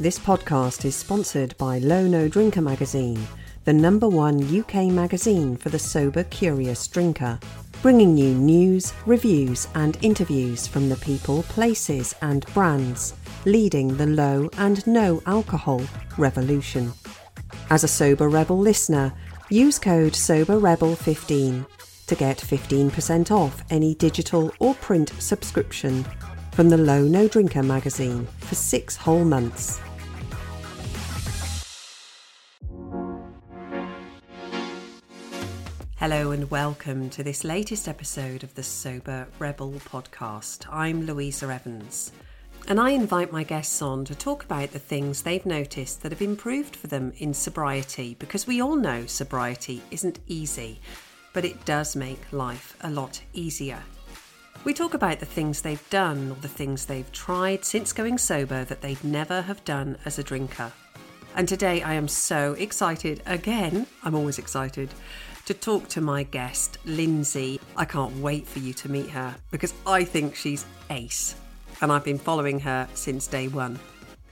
This podcast is sponsored by Low No Drinker magazine, the number one UK magazine for the sober curious drinker, bringing you news, reviews, and interviews from the people, places, and brands leading the low and no alcohol revolution. As a Sober Rebel listener, use code SOBERREBEL15 to get 15% off any digital or print subscription from the Low No Drinker magazine for six whole months. Hello and welcome to this latest episode of the Sober Rebel podcast. I'm Louisa Evans, and I invite my guests on to talk about the things they've noticed that have improved for them in sobriety because we all know sobriety isn't easy, but it does make life a lot easier. We talk about the things they've done or the things they've tried since going sober that they'd never have done as a drinker. And today I am so excited again, I'm always excited to talk to my guest, Linsey. I can't wait for you to meet her because I think she's ace. And I've been following her since day one.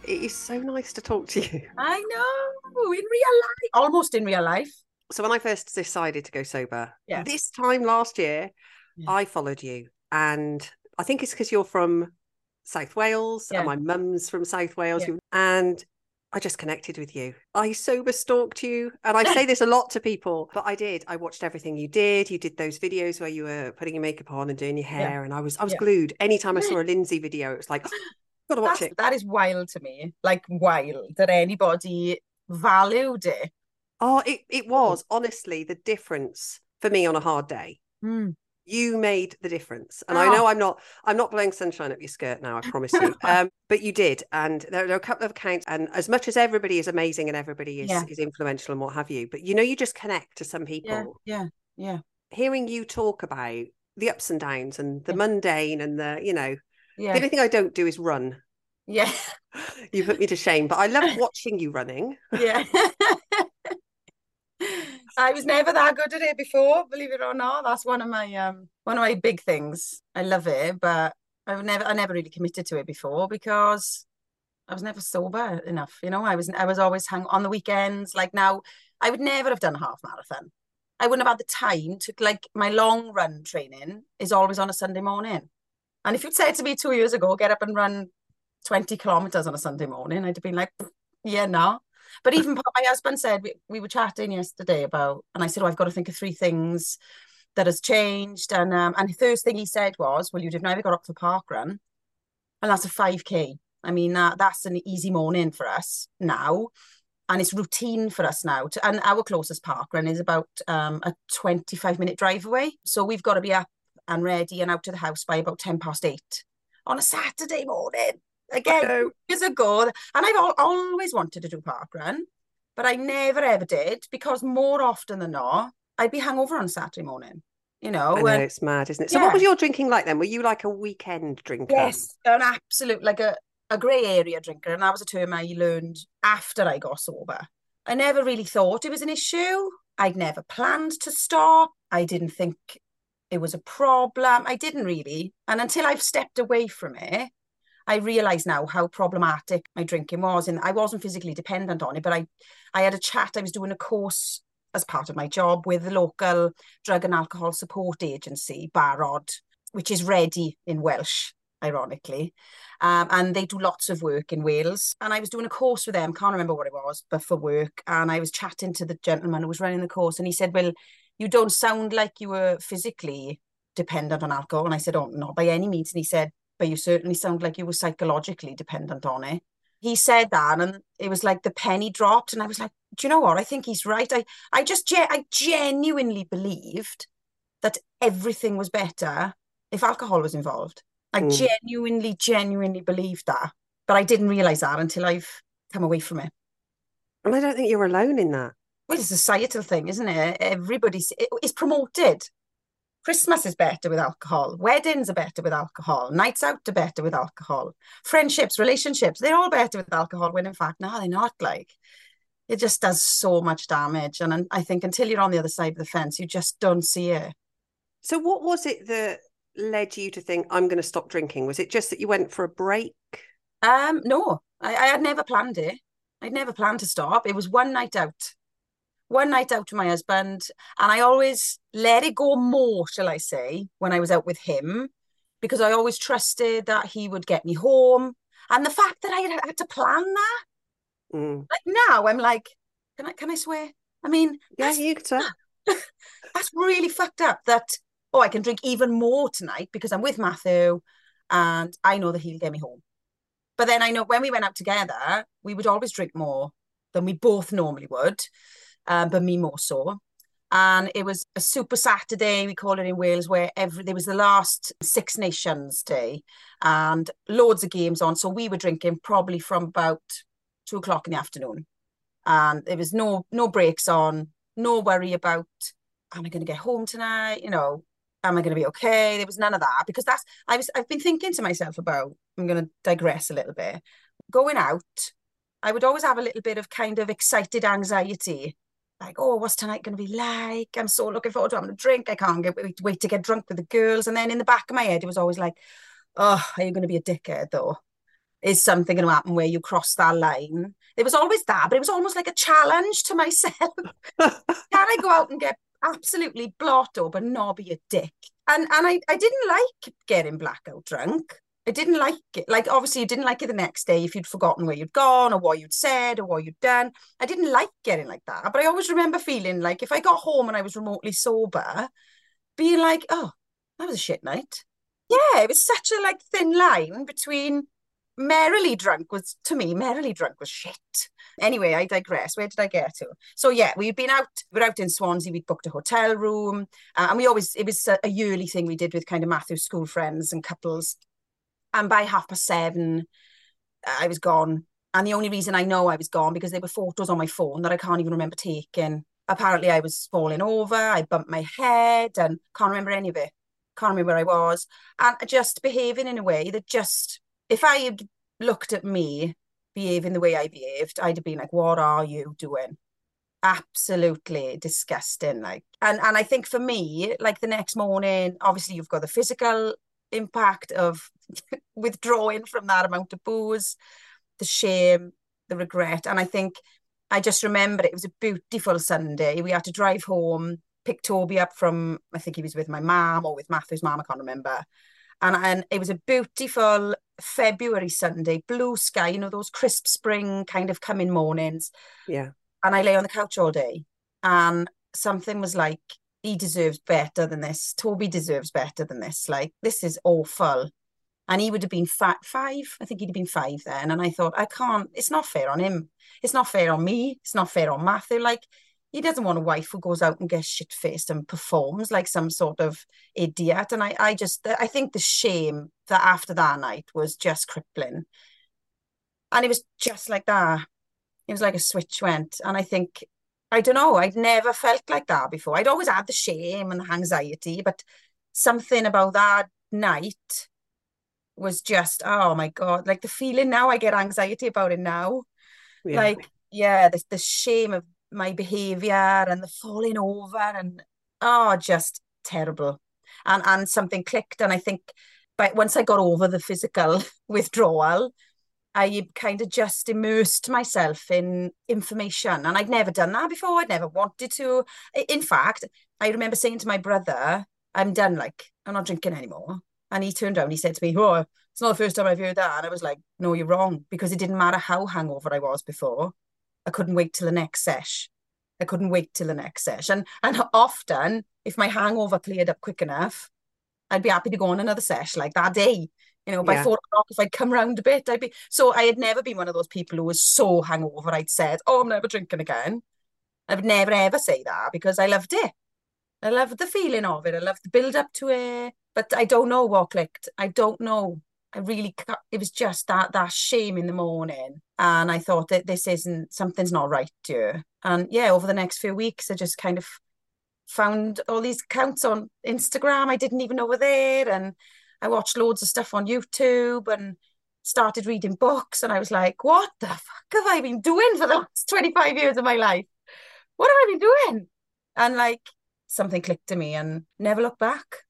It is so nice to talk to you. I know, in real life, almost in real life. So, when I first decided to go sober, Yeah. this time last year, Yeah. I followed you. And I think it's because you're from South Wales Yeah. and my mum's from South Wales. Yeah. And I just connected with you. I sober stalked you. And I say this a lot to people, but I did. I watched everything you did. You did those videos where you were putting your makeup on and doing your Yeah. hair. And I was I was Yeah. glued. Anytime I saw a Linsey video, it was like, oh, gotta watch That's, it. that is wild to me. Like wild that anybody valued it. Oh, it, it was honestly the difference for me on a hard day. Hmm. You made the difference. And i Oh. know i'm not i'm not blowing sunshine up your skirt now i promise you. Um but you did. And there, there are a couple of accounts and as much as everybody is amazing and everybody is Yeah. is influential and what have you but you know you just connect to some people. Yeah, yeah, yeah, hearing you talk about the ups and downs and the Yeah. mundane and the you know the only thing i don't do is run. Yeah, you put me to shame but i love watching you running. Yeah. I was never that good at it before, believe it or not. That's one of my um one of my big things. I love it, but I've never I never really committed to it before because I was never sober enough. You know, I was I was always hung on the weekends. Like now, I would never have done a half marathon. I wouldn't have had the time to like my long run training is always on a Sunday morning. And if you'd said to me two years ago, get up and run 20 kilometers on a Sunday morning, I'd have been like, yeah, no. But even my husband said we, we were chatting yesterday about, and I said, oh, I've got to think of three things that has changed. And um, and the first thing he said was, well, you'd have never got up for park run, and that's a 5k. I mean, that that's an easy morning for us now, and it's routine for us now. To, and our closest park run is about um, a 25 minute drive away, so we've got to be up and ready and out to the house by about 10 past eight on a Saturday morning. Again, years ago, and I've al- always wanted to do park run, but I never ever did because more often than not, I'd be hungover on Saturday morning. You know, I know and- it's mad isn't it so what was your drinking like then were you like a weekend drinker Yes, an absolute like a, a grey area drinker. And that was a term I learned after I got sober. I never really thought it was an issue. I'd never planned to stop. I didn't think it was a problem. I didn't really. And until I've stepped away from it, I realise now how problematic my drinking was. And I wasn't physically dependent on it, but I, I had a chat. I was doing a course as part of my job with the local drug and alcohol support agency, Barod, which is ready in Welsh, ironically. Um, and they do lots of work in Wales. And I was doing a course with them, can't remember what it was, but for work. And I was chatting to the gentleman who was running the course, and he said, Well, you don't sound like you were physically dependent on alcohol. And I said, Oh, not by any means. And he said, But you certainly sound like you were psychologically dependent on it. He said that, and it was like the penny dropped. And I was like, Do you know what? I think he's right. I, I just, ge- I genuinely believed that everything was better if alcohol was involved. I Mm. genuinely, genuinely believed that. But I didn't realize that until I've come away from it. and i don't think you're alone in that Well, it's a societal thing, isn't it? Everybody's it- it's promoted. Christmas is better with alcohol. Weddings are better with alcohol. Nights out are better with alcohol. Friendships, relationships, they're all better with alcohol. When in fact, no, they're not. Like it just does so much damage. And I- think until you're on the other side of the fence, you just don't see it. So, what was it that led you to think I'm going to stop drinking? Was it just that you went for a break? Um, no, I, I had never planned it. I'd never planned to stop. It was one night out. One night out with my husband. And I always let it go more, shall I say, when I was out with him, because I always trusted that he would get me home. And the fact that I had, to plan that. Mm. Like now I'm like, can I can I swear? I mean, Yeah, you could that's really fucked up that oh I can drink even more tonight because I'm with Matthew and I know that he'll get me home. But then I know when we went out together, we would always drink more than we both normally would, um, but me more so. And it was a super Saturday, we call it in Wales, where every there was the last Six Nations day and loads of games on. So we were drinking probably from about two o'clock in the afternoon. And there was no no brakes on, no worry about am I going to get home tonight? You know, am I going to be okay? There was none of that because that's I was I've been thinking to myself about. I'm going to digress a little bit. Going out, I would always have a little bit of kind of excited anxiety, like, oh, what's tonight going to be like? I'm so looking forward to having a drink. I can't get wait, wait to get drunk with the girls. And then in the back of my head, it was always like, oh, are you going to be a dickhead though? Is something going to happen where you cross that line? It was always that, but it was almost like a challenge to myself. Can I go out and get absolutely blotto but not be a dick? And and I, I didn't like getting blackout drunk. I didn't like it. Like obviously you didn't like it the next day if you'd forgotten where you'd gone or what you'd said or what you'd done. I didn't like getting like that. But I always remember feeling like if I got home and I was remotely sober, being like, oh, that was a shit night. Yeah, it was such a like thin line between merrily drunk was to me merrily drunk was shit anyway i digress where did i get to so yeah we'd been out we are out in swansea we'd booked a hotel room uh, and we always it was a, a, yearly thing we did with kind of matthew's school friends and couples and by half past seven uh, i was gone and the only reason i know i was gone because there were photos on my phone that i can't even remember taking apparently i was falling over i bumped my head and can't remember any of it can't remember where i was and just behaving in a way that just if I had looked at me behaving the way I behaved, I'd have been like, what are you doing? Absolutely disgusting. Like, and, and I think for me, like the next morning, obviously you've got the physical impact of withdrawing from that amount of booze, the shame, the regret. And I think I just remember it was a beautiful Sunday. We had to drive home, pick Toby up from, I think he was with my mom or with Matthew's mom, I can't remember and and it was a beautiful February Sunday, blue sky, you know those crisp spring kind of coming mornings. Yeah. And I lay on the couch all day, and something was like, he deserves better than this. Toby deserves better than this. Like this is awful. And he would have been fat five. I think he'd have been five then. And I thought, I can't. It's not fair on him. It's not fair on me. It's not fair on Matthew. Like he doesn't want a wife who goes out and gets shit faced and performs like some sort of idiot. And I, I just, I think the shame that after that night was just crippling. And it was just like that. It was like a switch went. And I think, I don't know, I'd never felt like that before. I'd always had the shame and the anxiety, but something about that night was just, oh my God, like the feeling now I get anxiety about it now. Yeah. Like, yeah, the, the shame of my behavior and the falling over and oh just terrible and and something clicked and i think but once i got over the physical withdrawal i kind of just immersed myself in information and i'd never done that before i'd never wanted to in fact i remember saying to my brother i'm done like i'm not drinking anymore and he turned around and he said to me oh it's not the first time i've heard that and i was like no you're wrong because it didn't matter how hangover i was before I couldn't wait till the next sesh. I couldn't wait till the next sesh. And and often, if my hangover cleared up quick enough, I'd be happy to go on another sesh like that day. You know, by yeah. four o'clock, if I'd come round a bit, I'd be so I had never been one of those people who was so hangover. I'd said, Oh, I'm never drinking again. I would never ever say that because I loved it. I loved the feeling of it. I loved the build up to it. But I don't know what clicked. I don't know. I really, it was just that that shame in the morning, and I thought that this isn't something's not right here. And yeah, over the next few weeks, I just kind of found all these accounts on Instagram I didn't even know were there, and I watched loads of stuff on YouTube and started reading books, and I was like, what the fuck have I been doing for the last twenty five years of my life? What have I been doing? And like something clicked to me, and never looked back.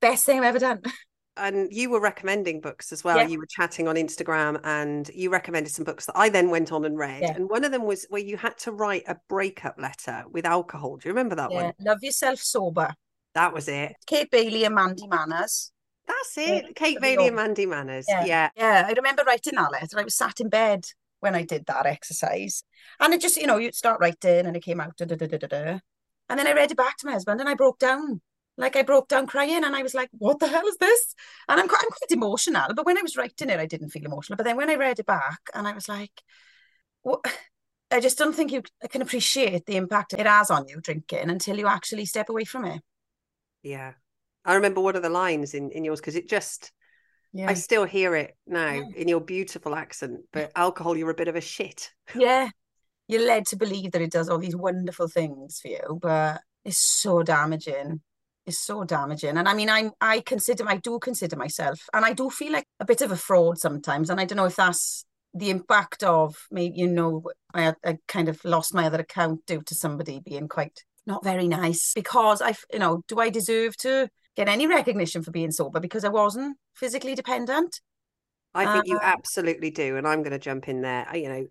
Best thing I've ever done. and you were recommending books as well. Yeah. You were chatting on Instagram and you recommended some books that I then went on and read. Yeah. And one of them was where you had to write a breakup letter with alcohol. Do you remember that Yeah, one? Love Yourself Sober. That was it. Kate Baily and Mandy Manners. That's it. Kate Baily and Mandy Manners. Yeah. Yeah. Yeah, I remember writing that letter. I was sat in bed when I did that exercise. And it just, you know, you'd start writing and it came out. Da, da, da, da, da, da. And then I read it back to my husband and I broke down. Like I broke down crying and I was like, what the hell is this? And I'm quite, I'm quite emotional. But when I was writing it, I didn't feel emotional. But then when I read it back and I was like, what? I just don't think you can appreciate the impact it has on you drinking until you actually step away from it. Yeah. I remember one of the lines in, in yours because it just, Yeah. I still hear it now Yeah. in your beautiful accent. But alcohol, you're a bit of a shit. Yeah. You're led to believe that it does all these wonderful things for you, but it's so damaging. It's so damaging. And I mean, I'm I consider I do consider myself, and I do feel like a bit of a fraud sometimes. And I don't know if that's the impact of maybe, you know, I, I kind of lost my other account due to somebody being quite not very nice because I, you know, do I deserve to get any recognition for being sober because I wasn't physically dependent? I think you Uh, absolutely do. And I'm going to jump in there. You know,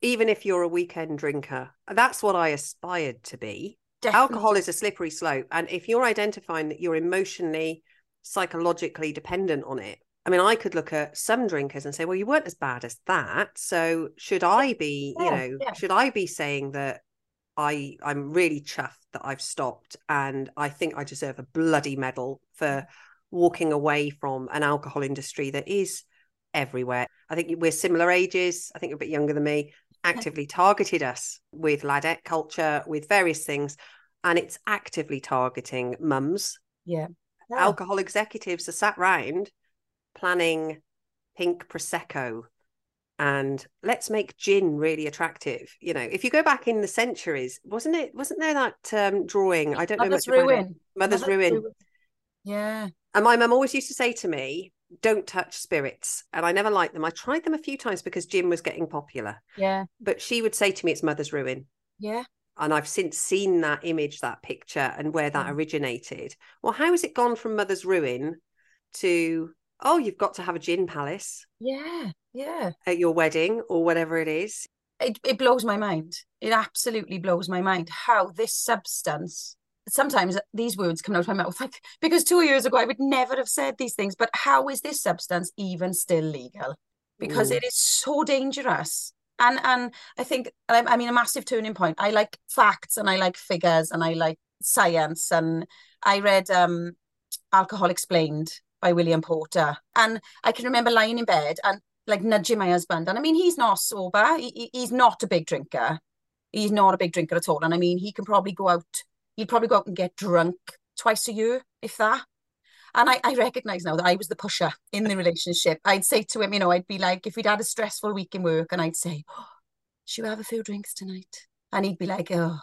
even if you're a weekend drinker, that's what I aspired to be. Definitely. Alcohol is a slippery slope. And if you're identifying that you're emotionally, psychologically dependent on it, I mean, I could look at some drinkers and say, well, you weren't as bad as that. So should I be, you know, yeah. should I be saying that I I'm really chuffed that I've stopped and I think I deserve a bloody medal for walking away from an alcohol industry that is everywhere. I think we're similar ages. I think you're a bit younger than me. Actively targeted us with ladette culture, with various things, and it's actively targeting mums. Yeah. Yeah. Alcohol executives are sat round planning pink prosecco and let's make gin really attractive. You know, if you go back in the centuries, wasn't it? Wasn't there that um, drawing? I don't know Mother's much about it. ruin. Mother's ruin. Yeah. And my mum always used to say to me, don't touch spirits. And I never liked them. I tried them a few times because gin was getting popular. Yeah. But she would say to me, it's mother's ruin. Yeah. And I've since seen that image, that picture, and where that originated. Well, how has it gone from mother's ruin to, oh, you've got to have a gin palace Yeah. Yeah. at your wedding or whatever it is? It, it blows my mind. It absolutely blows my mind how this substance, sometimes these words come out of my mouth like, because two years ago I would never have said these things, but how is this substance even still legal? Because Mm. it is so dangerous. And and I think I, I mean a massive turning point. I like facts and I like figures and I like science and I read um Alcohol Explained by William Porter and I can remember lying in bed and like nudging my husband. And I mean, he's not sober. He, he- he's not a big drinker. He's not a big drinker at all. And I mean, he can probably go out, he'd probably go out and get drunk twice a year, if that. And I, I recognize now that I was the pusher in the relationship. I'd say to him, you know, I'd be like, if we'd had a stressful week in work, and I'd say, oh, should we have a few drinks tonight? And he'd be like, oh,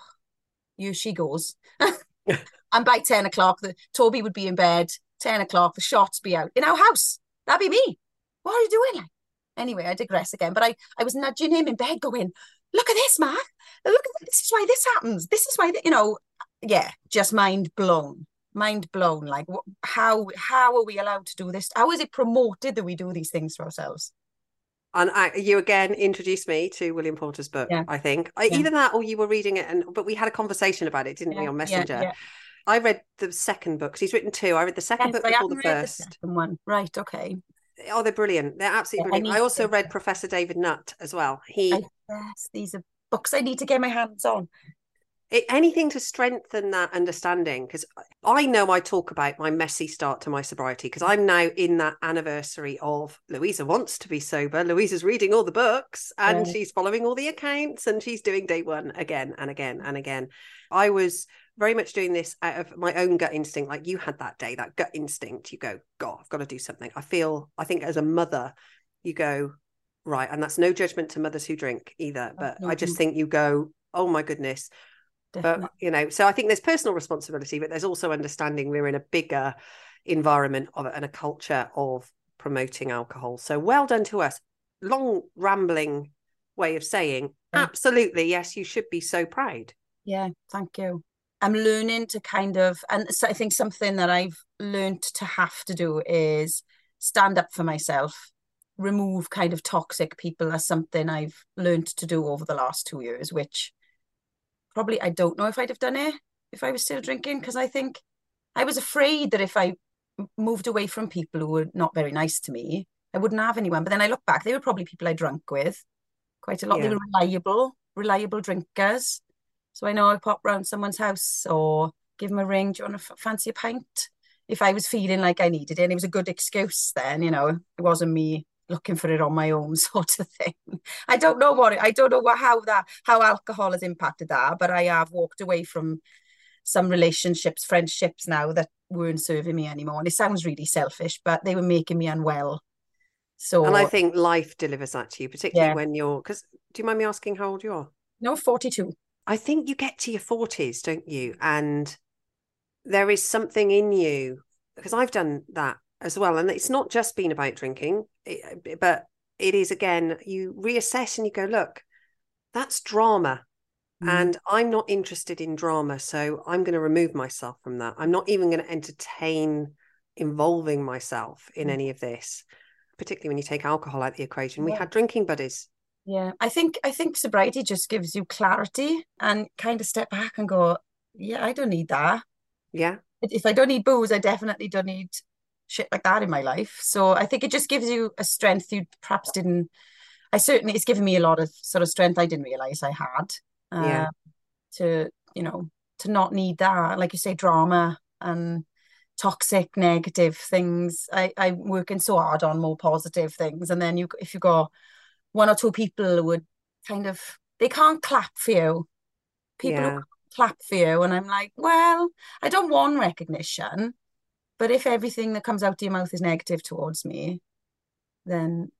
you she goes. and by 10 o'clock, the Toby would be in bed, 10 o'clock, the shots be out in our house. That'd be me. What are you doing? Like, anyway, I digress again. But I, I was nudging him in bed, going, "Look at this, Mark. Look at this. This is why this happens. This is why, th-, you know, yeah, just mind blown, mind blown. Like, wh- how how are we allowed to do this? How is it promoted that we do these things for ourselves? And I, you again introduced me to William Porter's book. Yeah. I think I, Yeah. either that or you were reading it, and but we had a conversation about it, didn't we, on Yeah, Messenger? I read the second book 'cause he's written two. I read the second Yes, book I before the the first. second one. Right. Okay. Oh, they're brilliant. They're absolutely Yeah, brilliant. need I, also read. Professor David Nutt as well. He I, yes, these are books I need to get my hands on. it, anything to strengthen that understanding because I know I talk about my messy start to my sobriety because I'm now in that anniversary of Louisa wants to be sober. Louisa's reading all the books and Yeah. she's following all the accounts and she's doing day one again and again and again. I was very much doing this out of my own gut instinct, like you had that day, that gut instinct. You go, God, I've got to do something. I feel, I think as a mother, you go, right. And that's no judgment to mothers who drink either. Oh, but I just think you go, oh my goodness, Definitely. but you know so i think there's personal responsibility but there's also understanding we're in a bigger environment of and a culture of promoting alcohol so well done to us long rambling way of saying absolutely yes you should be so proud Yeah. Thank you. I'm learning to kind of, and so I think something that I've learned to have to do is stand up for myself, remove kind of toxic people as something I've learned to do over the last two years, which probably I don't know if I'd have done it if I was still drinking, because I think I was afraid that if I moved away from people who were not very nice to me, I wouldn't have anyone. But then I look back, they were probably people I drank with quite a lot. Yeah. They were reliable, reliable drinkers. So I know I pop round someone's house or give them a ring. Do you want to fancy a pint? If I was feeling like I needed it, and it was a good excuse then, you know, it wasn't me looking for it on my own sort of thing. I don't know what it, I don't know what how that how alcohol has impacted that, but I have walked away from some relationships, friendships now that weren't serving me anymore. And it sounds really selfish, but they were making me unwell. So And I think life delivers that to you, particularly yeah. when you're because do you mind me asking how old you are? No, 42. I think you get to your 40s, don't you? And there is something in you because I've done that as well. And it's not just been about drinking, but it is again, you reassess and you go, look, that's drama. Mm. And I'm not interested in drama. So I'm going to remove myself from that. I'm not even going to entertain involving myself in mm. any of this, particularly when you take alcohol out the equation. Yeah. We had drinking buddies. Yeah. I think I think sobriety just gives you clarity and kind of step back and go, Yeah, I don't need that. Yeah. If I don't need booze, I definitely don't need shit like that in my life. So I think it just gives you a strength you perhaps didn't. I certainly it's given me a lot of sort of strength I didn't realize I had. Uh, yeah. To you know to not need that, like you say, drama and toxic, negative things. I I'm working so hard on more positive things, and then you if you go one or two people would kind of they can't clap for you. People yeah. clap for you, and I'm like, well, I don't want recognition. But if everything that comes out of your mouth is negative towards me, then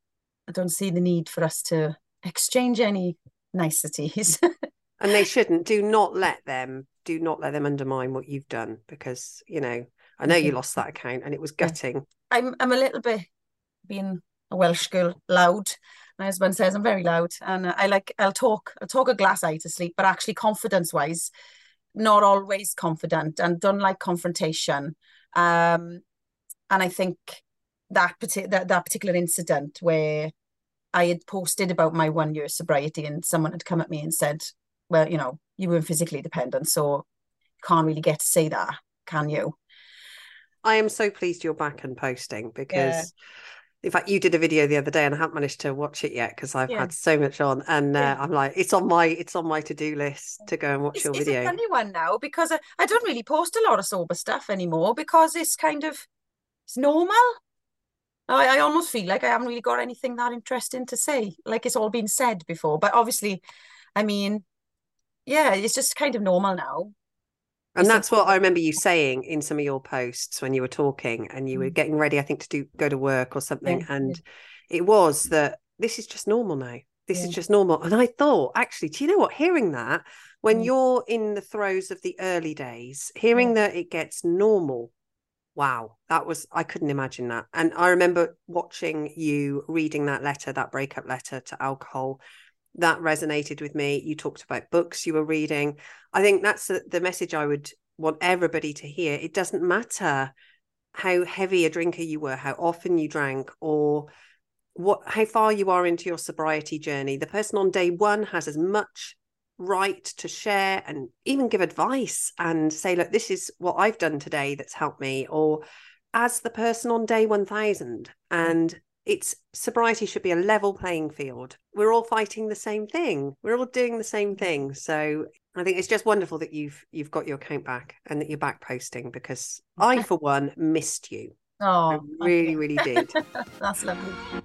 I don't see the need for us to exchange any niceties. and they shouldn't. Do not let them. Do not let them undermine what you've done because you know. I know you mm-hmm. lost that account and it was gutting. I'm I'm a little bit being a Welsh girl loud. My husband says I'm very loud, and I like I'll talk I'll talk a glass eye to sleep, but actually confidence wise, not always confident and don't like confrontation. Um, and I think that, partic- that that particular incident where I had posted about my one year sobriety and someone had come at me and said, well, you know, you weren't physically dependent, so can't really get to say that, can you? I am so pleased you're back and posting because yeah in fact you did a video the other day and i haven't managed to watch it yet because i've yeah. had so much on and uh, yeah. i'm like it's on my it's on my to-do list to go and watch it's, your it's video a funny one now because I, I don't really post a lot of sober stuff anymore because it's kind of it's normal I, I almost feel like i haven't really got anything that interesting to say like it's all been said before but obviously i mean yeah it's just kind of normal now and that's what I remember you saying in some of your posts when you were talking and you were mm. getting ready, I think, to do go to work or something. Yeah, and it was that this is just normal now. This yeah. is just normal. And I thought, actually, do you know what? Hearing that, when mm. you're in the throes of the early days, hearing that it gets normal, wow, that was, I couldn't imagine that. And I remember watching you reading that letter, that breakup letter to alcohol that resonated with me. You talked about books you were reading. I think that's the, message I would want everybody to hear. It doesn't matter how heavy a drinker you were, how often you drank, or what how far you are into your sobriety journey. The person on day one has as much right to share and even give advice and say, look, this is what I've done today that's helped me, or as the person on day 1000 and it's sobriety should be a level playing field. We're all fighting the same thing. We're all doing the same thing. So I think it's just wonderful that you've you've got your account back and that you're back posting because I, for one, missed you. Oh, I really, really did. That's lovely.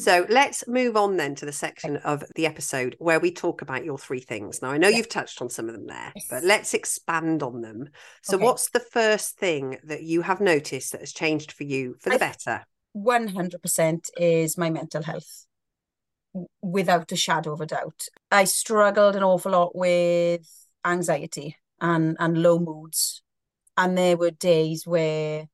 So let's move on then to the section of the episode where we talk about your three things. Now, I know you've touched on some of them there, yes. but let's expand on them. So, okay. what's the first thing that you have noticed that has changed for you for the I, better? 100% is my mental health, without a shadow of a doubt. I struggled an awful lot with anxiety and, and low moods. And there were days where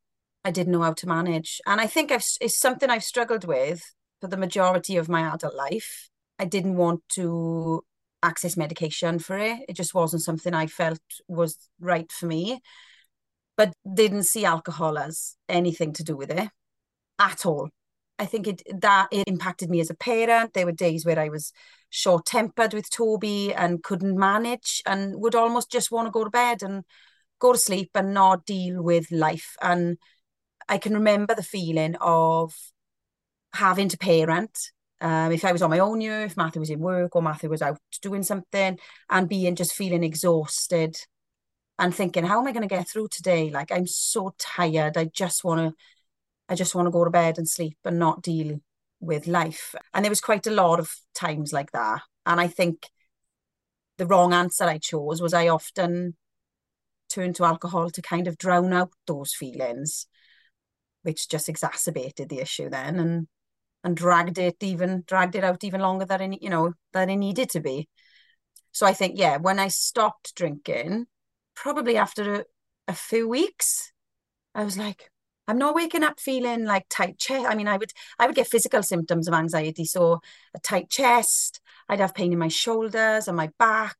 I didn't know how to manage. And I think I've, it's something I've struggled with for the majority of my adult life. I didn't want to access medication for it. It just wasn't something I felt was right for me, but didn't see alcohol as anything to do with it at all. I think it that it impacted me as a parent. There were days where I was short tempered with Toby and couldn't manage and would almost just want to go to bed and go to sleep and not deal with life. And I can remember the feeling of having to parent. Um, if I was on my own year, if Matthew was in work or Matthew was out doing something, and being just feeling exhausted and thinking, how am I going to get through today? Like I'm so tired. I just want to I just want to go to bed and sleep and not deal with life. And there was quite a lot of times like that. And I think the wrong answer I chose was I often turned to alcohol to kind of drown out those feelings, which just exacerbated the issue then and and dragged it even dragged it out even longer than it, you know than it needed to be. So I think yeah, when I stopped drinking, probably after a, a few weeks, I was like, I'm not waking up feeling like tight chest. I mean, I would I would get physical symptoms of anxiety. So a tight chest, I'd have pain in my shoulders and my back.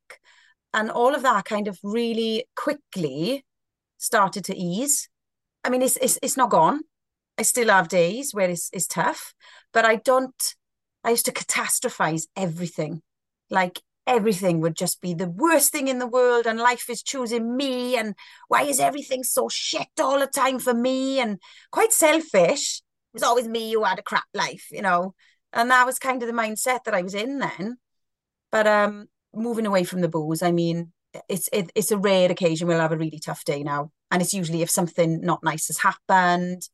And all of that kind of really quickly started to ease. I mean, it's it's, it's not gone. I still have days where it's, it's tough, but I don't, I used to catastrophize everything. Like everything would just be the worst thing in the world and life is choosing me and why is everything so shit all the time for me? And quite selfish. It was always me who had a crap life you know? And that was kind of the mindset that i was in then. But um moving away from the booze i mean it's it, it's a rare occasion we'll have a really tough day now. And it's usually if something not nice has happened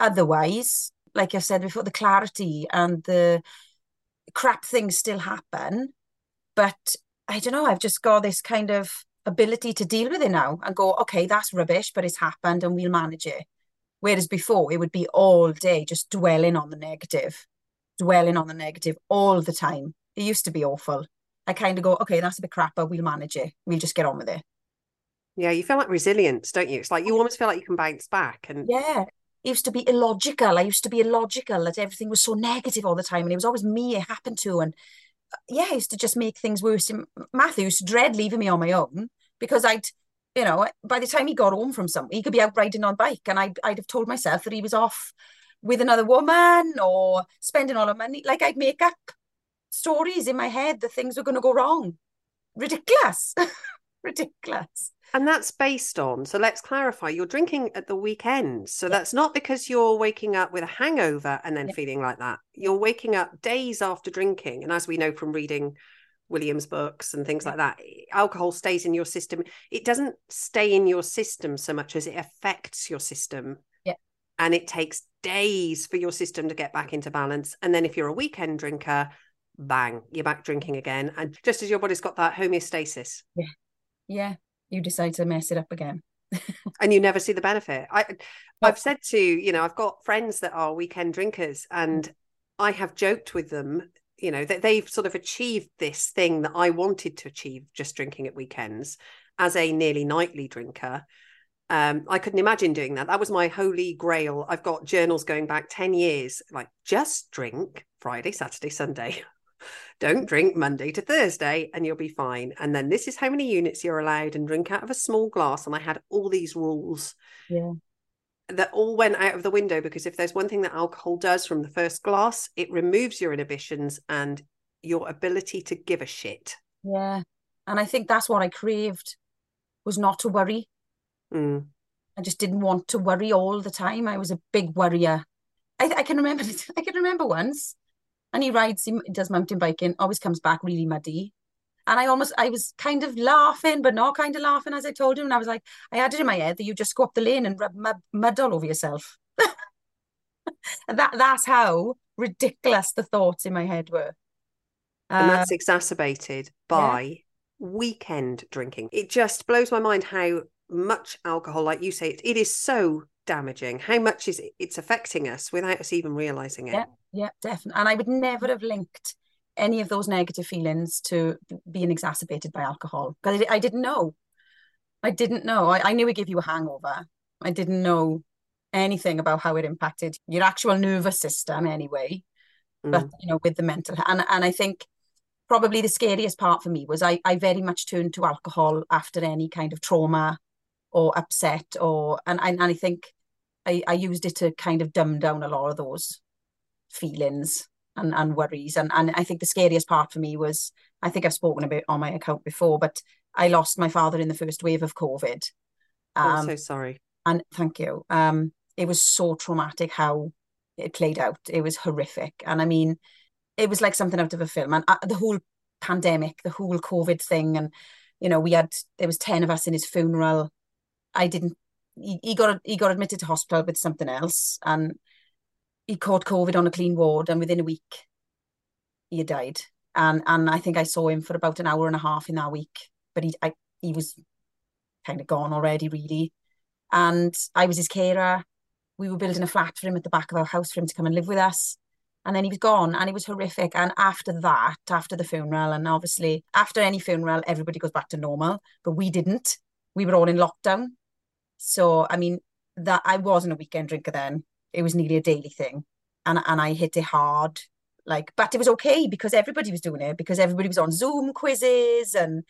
otherwise like i said before the clarity and the crap things still happen but I don't know, I've just got this kind of ability to deal with it now and go, okay, that's rubbish, but it's happened and we'll manage it. Whereas before, it would be all day just dwelling on the negative, dwelling on the negative all the time. It used to be awful. I kind of go, okay, that's a bit crap, but we'll manage it. We'll just get on with it. Yeah, you feel like resilience, don't you? It's like you almost feel like you can bounce back. And yeah, used to be illogical. I used to be illogical that everything was so negative all the time, and it was always me it happened to. And uh, yeah, I used to just make things worse. Matthew used to dread leaving me on my own because I'd, you know, by the time he got home from somewhere, he could be out riding on bike, and I'd I'd have told myself that he was off with another woman or spending all the money. Like I'd make up stories in my head that things were going to go wrong. Ridiculous, ridiculous. And that's based on, so let's clarify, you're drinking at the weekends. So yeah. that's not because you're waking up with a hangover and then yeah. feeling like that. You're waking up days after drinking. And as we know from reading William's books and things yeah. like that, alcohol stays in your system. It doesn't stay in your system so much as it affects your system. Yeah. And it takes days for your system to get back into balance. And then if you're a weekend drinker, bang, you're back drinking again. And just as your body's got that homeostasis. Yeah. Yeah you decide to mess it up again. and you never see the benefit. I I've said to, you know, I've got friends that are weekend drinkers and I have joked with them, you know, that they've sort of achieved this thing that I wanted to achieve just drinking at weekends as a nearly nightly drinker. Um, I couldn't imagine doing that. That was my holy grail. I've got journals going back 10 years, like just drink Friday, Saturday, Sunday. Don't drink Monday to Thursday and you'll be fine. And then this is how many units you're allowed and drink out of a small glass. And I had all these rules. Yeah. That all went out of the window because if there's one thing that alcohol does from the first glass, it removes your inhibitions and your ability to give a shit. Yeah. And I think that's what I craved was not to worry. Mm. I just didn't want to worry all the time. I was a big worrier. I, I can remember I can remember once and he rides, he does mountain biking, always comes back really muddy. And I almost, I was kind of laughing, but not kind of laughing, as I told him. And I was like, I had it in my head that you just go up the lane and rub mud, mud all over yourself. and that that's how ridiculous the thoughts in my head were. And that's uh, exacerbated by yeah. weekend drinking. It just blows my mind how much alcohol, like you say, it is so damaging. How much is it, it's affecting us without us even realizing it. Yeah yeah, definitely. And I would never have linked any of those negative feelings to being exacerbated by alcohol because I, I, didn't know. I didn't know. I, I knew it gave you a hangover. I didn't know anything about how it impacted your actual nervous system anyway. Mm. But you know, with the mental and and I think probably the scariest part for me was I, I very much turned to alcohol after any kind of trauma or upset or and, and, and I think I, I used it to kind of dumb down a lot of those feelings and, and worries. And and I think the scariest part for me was I think I've spoken about on my account before, but I lost my father in the first wave of COVID. Um, I'm so sorry. And thank you. Um, it was so traumatic how it played out. It was horrific. And I mean, it was like something out of a film. And uh, the whole pandemic, the whole COVID thing, and you know, we had there was ten of us in his funeral. I didn't. He, got he got admitted to hospital with something else, and he caught COVID on a clean ward, and within a week, he had died. And and I think I saw him for about an hour and a half in that week, but he I, he was kind of gone already, really. And I was his carer. We were building a flat for him at the back of our house for him to come and live with us. And then he was gone, and it was horrific. And after that, after the funeral, and obviously after any funeral, everybody goes back to normal, but we didn't. We were all in lockdown. So I mean, that I wasn't a weekend drinker then it was nearly a daily thing. And and I hit it hard. Like, but it was okay because everybody was doing it, because everybody was on Zoom quizzes and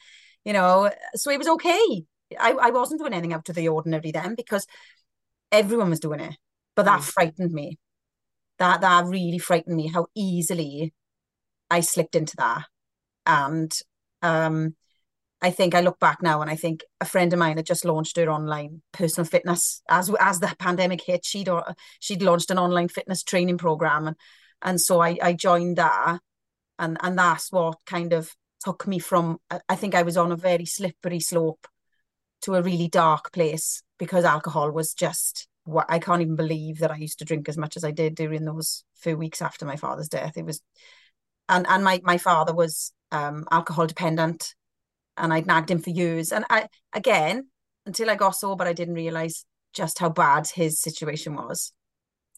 you know, so it was okay. I, I wasn't doing anything out of the ordinary then because everyone was doing it. But that mm. frightened me. That that really frightened me how easily I slipped into that. And um I think I look back now and I think a friend of mine had just launched her online personal fitness as as the pandemic hit. She'd uh, she'd launched an online fitness training program, and and so I I joined that, and and that's what kind of took me from. I think I was on a very slippery slope to a really dark place because alcohol was just what I can't even believe that I used to drink as much as I did during those few weeks after my father's death. It was, and and my my father was um, alcohol dependent and I'd nagged him for years. And I again, until I got sober, I didn't realize just how bad his situation was.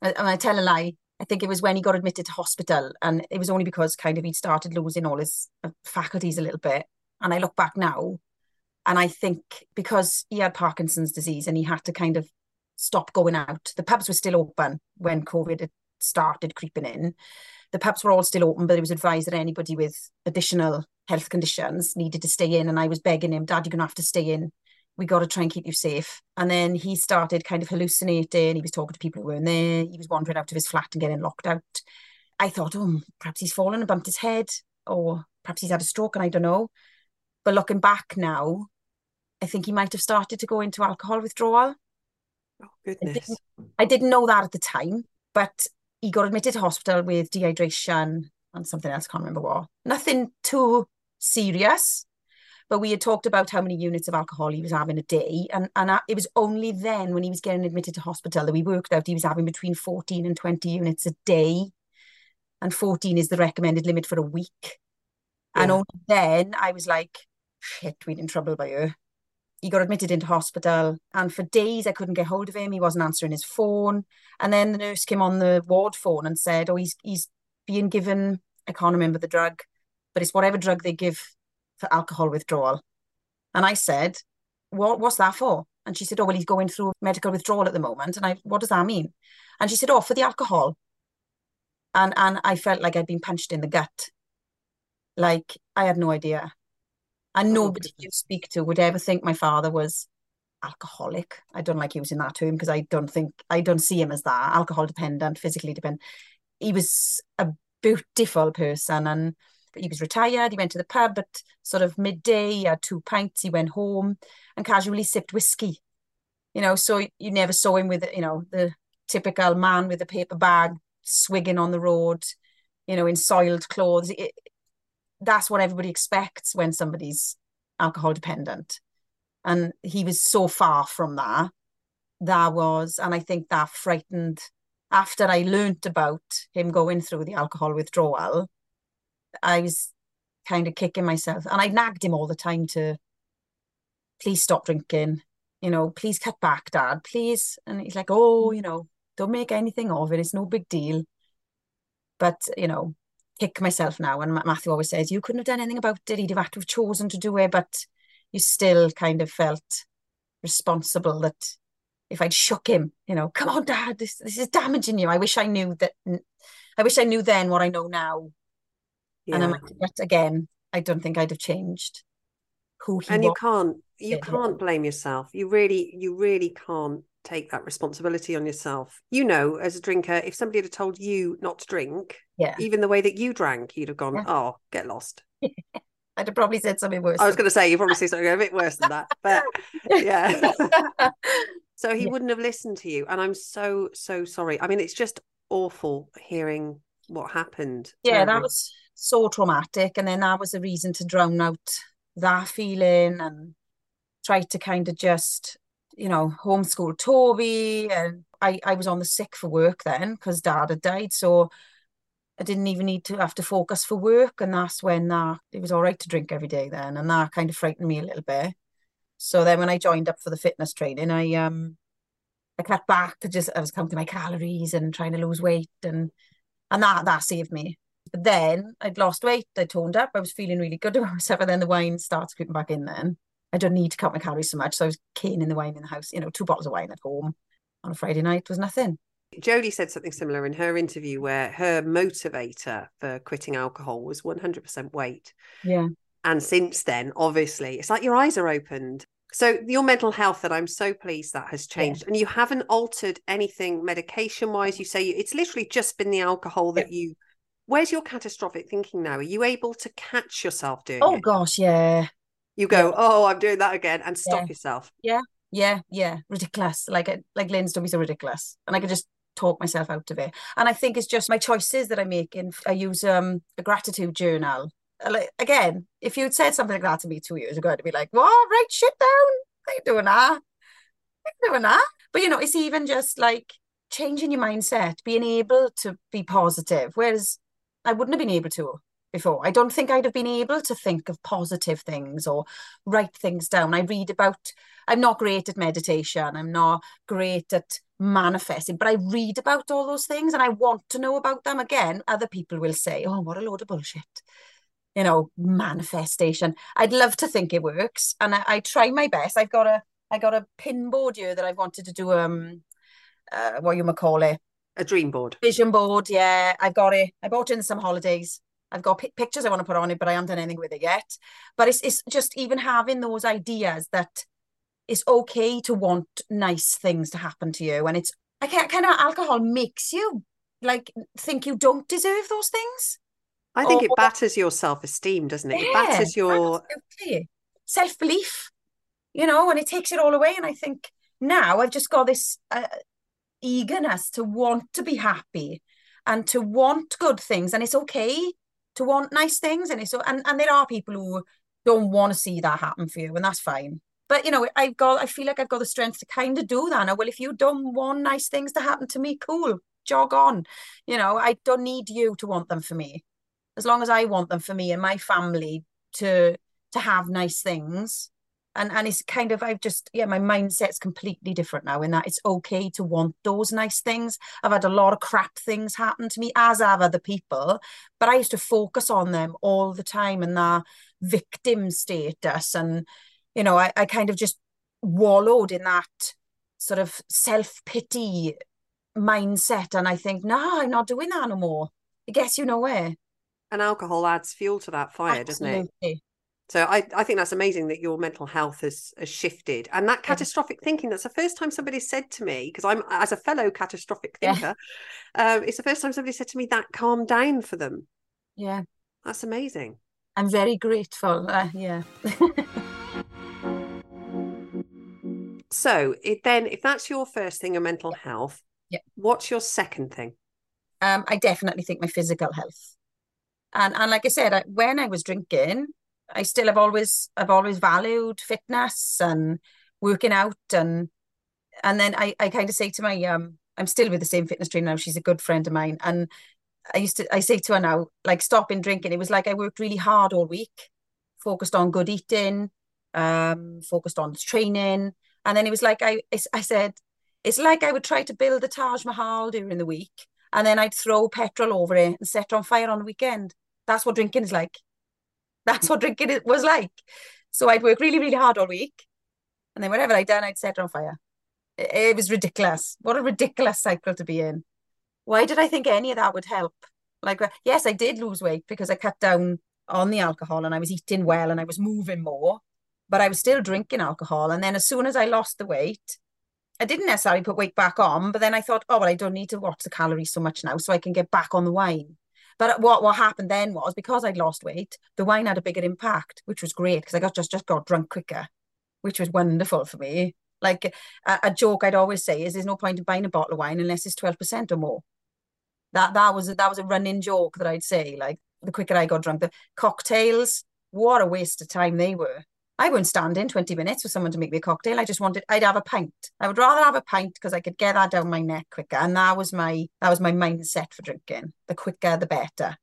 And I tell a lie. I think it was when he got admitted to hospital, and it was only because kind of he'd started losing all his uh, faculties a little bit. And I look back now, and I think because he had Parkinson's disease and he had to kind of stop going out. The pubs were still open when COVID had started creeping in. The pubs were all still open, but it was advised that anybody with additional health conditions needed to stay in. And I was begging him, Dad, you're going to have to stay in. We got to try and keep you safe. And then he started kind of hallucinating. He was talking to people who weren't there. He was wandering out of his flat and getting locked out. I thought, oh, perhaps he's fallen and bumped his head, or perhaps he's had a stroke, and I don't know. But looking back now, I think he might have started to go into alcohol withdrawal. Oh, goodness. I didn't, I didn't know that at the time, but he got admitted to hospital with dehydration and something else, I can't remember what. Nothing too serious. But we had talked about how many units of alcohol he was having a day. And, and it was only then when he was getting admitted to hospital that we worked out he was having between 14 and 20 units a day. And 14 is the recommended limit for a week. Yeah. And only then I was like, shit, we're in trouble by you. He got admitted into hospital, and for days I couldn't get hold of him. He wasn't answering his phone. And then the nurse came on the ward phone and said, Oh, he's he's being given, I can't remember the drug, but it's whatever drug they give for alcohol withdrawal. And I said, what, what's that for? And she said, oh, well, he's going through medical withdrawal at the moment. And I, what does that mean? And she said, oh, for the alcohol. And, and I felt like I'd been punched in the gut. Like I had no idea. And nobody you speak to would ever think my father was alcoholic. I don't like using that term because I don't think, I don't see him as that, alcohol dependent, physically dependent. He was a beautiful person and he was retired. He went to the pub at sort of midday. He had two pints. He went home and casually sipped whiskey. You know, so you never saw him with you know the typical man with a paper bag swigging on the road. You know, in soiled clothes. It, that's what everybody expects when somebody's alcohol dependent, and he was so far from that. That was, and I think that frightened. After I learnt about him going through the alcohol withdrawal, I was kind of kicking myself. And I nagged him all the time to please stop drinking, you know, please cut back, dad, please. And he's like, oh, you know, don't make anything of it. It's no big deal. But, you know, kick myself now. And Matthew always says, you couldn't have done anything about it. He'd have had to have chosen to do it. But you still kind of felt responsible that if I'd shook him, you know, come on, dad, this, this is damaging you. I wish I knew that. I wish I knew then what I know now And I Yeah. might, but again, I don't think I'd have changed who he And you can't you Yeah. can't blame yourself. You really you really can't take that responsibility on yourself. You know, as a drinker, if somebody had told you not to drink, Yeah. even the way that you drank, you'd have gone, Yeah. "Oh, get lost." I'd have probably said something worse. I was going to say you probably say something a bit worse than that, but yeah. so he Yeah. wouldn't have listened to you, and I'm so so sorry. I mean, it's just awful hearing what happened. yeah, that was so traumatic. And then that was a reason to drown out that feeling and try to kind of just, you know, homeschool Toby. And I, I was on the sick for work then because dad had died. So I didn't even need to have to focus for work. And that's when that it was all right to drink every day then. And that kind of frightened me a little bit. So then when I joined up for the fitness training, I um I cut back to just I was counting my calories and trying to lose weight and and that that saved me. But then I'd lost weight, I toned up, I was feeling really good about myself, and then the wine starts creeping back in then. I don't need to count my calories so much. So I was caning the wine in the house, you know, two bottles of wine at home on a Friday night was nothing. Jodie said something similar in her interview where her motivator for quitting alcohol was 100% weight. Yeah. And since then, obviously, it's like your eyes are opened. So your mental health that I'm so pleased that has changed. And you haven't altered anything medication wise. You say it's literally just been the alcohol that you where's your catastrophic thinking now? Are you able to catch yourself doing Oh it? gosh, yeah. You go, oh, I'm doing that again, and stop Yeah. yourself. Yeah, yeah. Yeah. Ridiculous. Like it like Lynn's don't be so ridiculous. And I could just talk myself out of it. And I think it's just my choices that I make in I use um a gratitude journal. Uh, Like again, if you'd said something like that to me two years ago, I'd be like, What? Write shit down? I ain't doing that. I ain't doing that. But you know, it's even just like changing your mindset, being able to be positive. Whereas I wouldn't have been able to before. I don't think I'd have been able to think of positive things or write things down. I read about, I'm not great at meditation, I'm not great at manifesting, but I read about all those things and I want to know about them. Again, other people will say, oh, what a load of bullshit. You know, manifestation. I'd love to think it works. And I, I try my best. I've got a I got a pin board here that I've wanted to do um uh, what you might call it. A dream board. Vision board, yeah. I've got it. I bought it in some holidays. I've got pi- pictures I want to put on it, but I haven't done anything with it yet. But it's it's just even having those ideas that it's okay to want nice things to happen to you, and it's I can't kind of alcohol makes you like think you don't deserve those things. I think it batters your self esteem, doesn't it? It batters your self belief, you know, and it takes it all away. And I think now I've just got this uh, eagerness to want to be happy and to want good things, and it's okay to want nice things, and it's and and there are people who don't want to see that happen for you, and that's fine. But you know, I've got I feel like I've got the strength to kind of do that now. Well, if you don't want nice things to happen to me, cool, jog on. You know, I don't need you to want them for me. As long as I want them for me and my family to to have nice things. And and it's kind of I've just yeah, my mindset's completely different now in that it's okay to want those nice things. I've had a lot of crap things happen to me, as have other people, but I used to focus on them all the time and that victim status and you know, I, I kind of just wallowed in that sort of self-pity mindset. And I think, no, I'm not doing that no more. It gets you nowhere. and alcohol adds fuel to that fire, doesn't it? So I, I think that's amazing that your mental health has, has shifted. And that catastrophic thinking, that's the first time somebody said to me, because I'm as a fellow catastrophic Yeah. thinker, um, it's the first time somebody said to me that calmed down for them. Yeah. That's amazing. I'm very grateful. Uh, yeah. So it then if that's your first thing, your mental health, Yeah. what's your second thing? um, I definitely think my physical health. And and like I said, I, when I was drinking, I still have always I've always valued fitness and working out and and then I, I kind of say to my um I'm still with the same fitness trainer now. She's a good friend of mine. And I used to I say to her now, like stopping drinking. It was like I worked really hard all week, focused on good eating, um, focused on training. And then it was like I I said, it's like I would try to build the Taj Mahal during the week, and then I'd throw petrol over it and set it on fire on the weekend. That's what drinking is like. That's what drinking was like. So I'd work really, really hard all week, and then whatever I'd done, I'd set it on fire. It, it was ridiculous. What a ridiculous cycle to be in. Why did I think any of that would help? Like, uh, yes, I did lose weight because I cut down on the alcohol and I was eating well and I was moving more, but I was still drinking alcohol. And then as soon as I lost the weight, I didn't necessarily put weight back on, but then I thought, oh, well, I don't need to watch the calories so much now, so I can get back on the wine. But what what happened then was because I'd lost weight, the wine had a bigger impact, which was great because I got just just got drunk quicker, which was wonderful for me. Like a, a joke I'd always say is, there's no point in buying a bottle of wine unless it's twelve percent or more. That that was that was a running joke that I'd say. Like the quicker I got drunk, the cocktails, what a waste of time they were. I wouldn't stand in 20 minutes for someone to make me a cocktail. I just wanted, I'd have a pint. I would rather have a pint because I could get that down my neck quicker. And that was my, that was my mindset for drinking. The quicker, the better.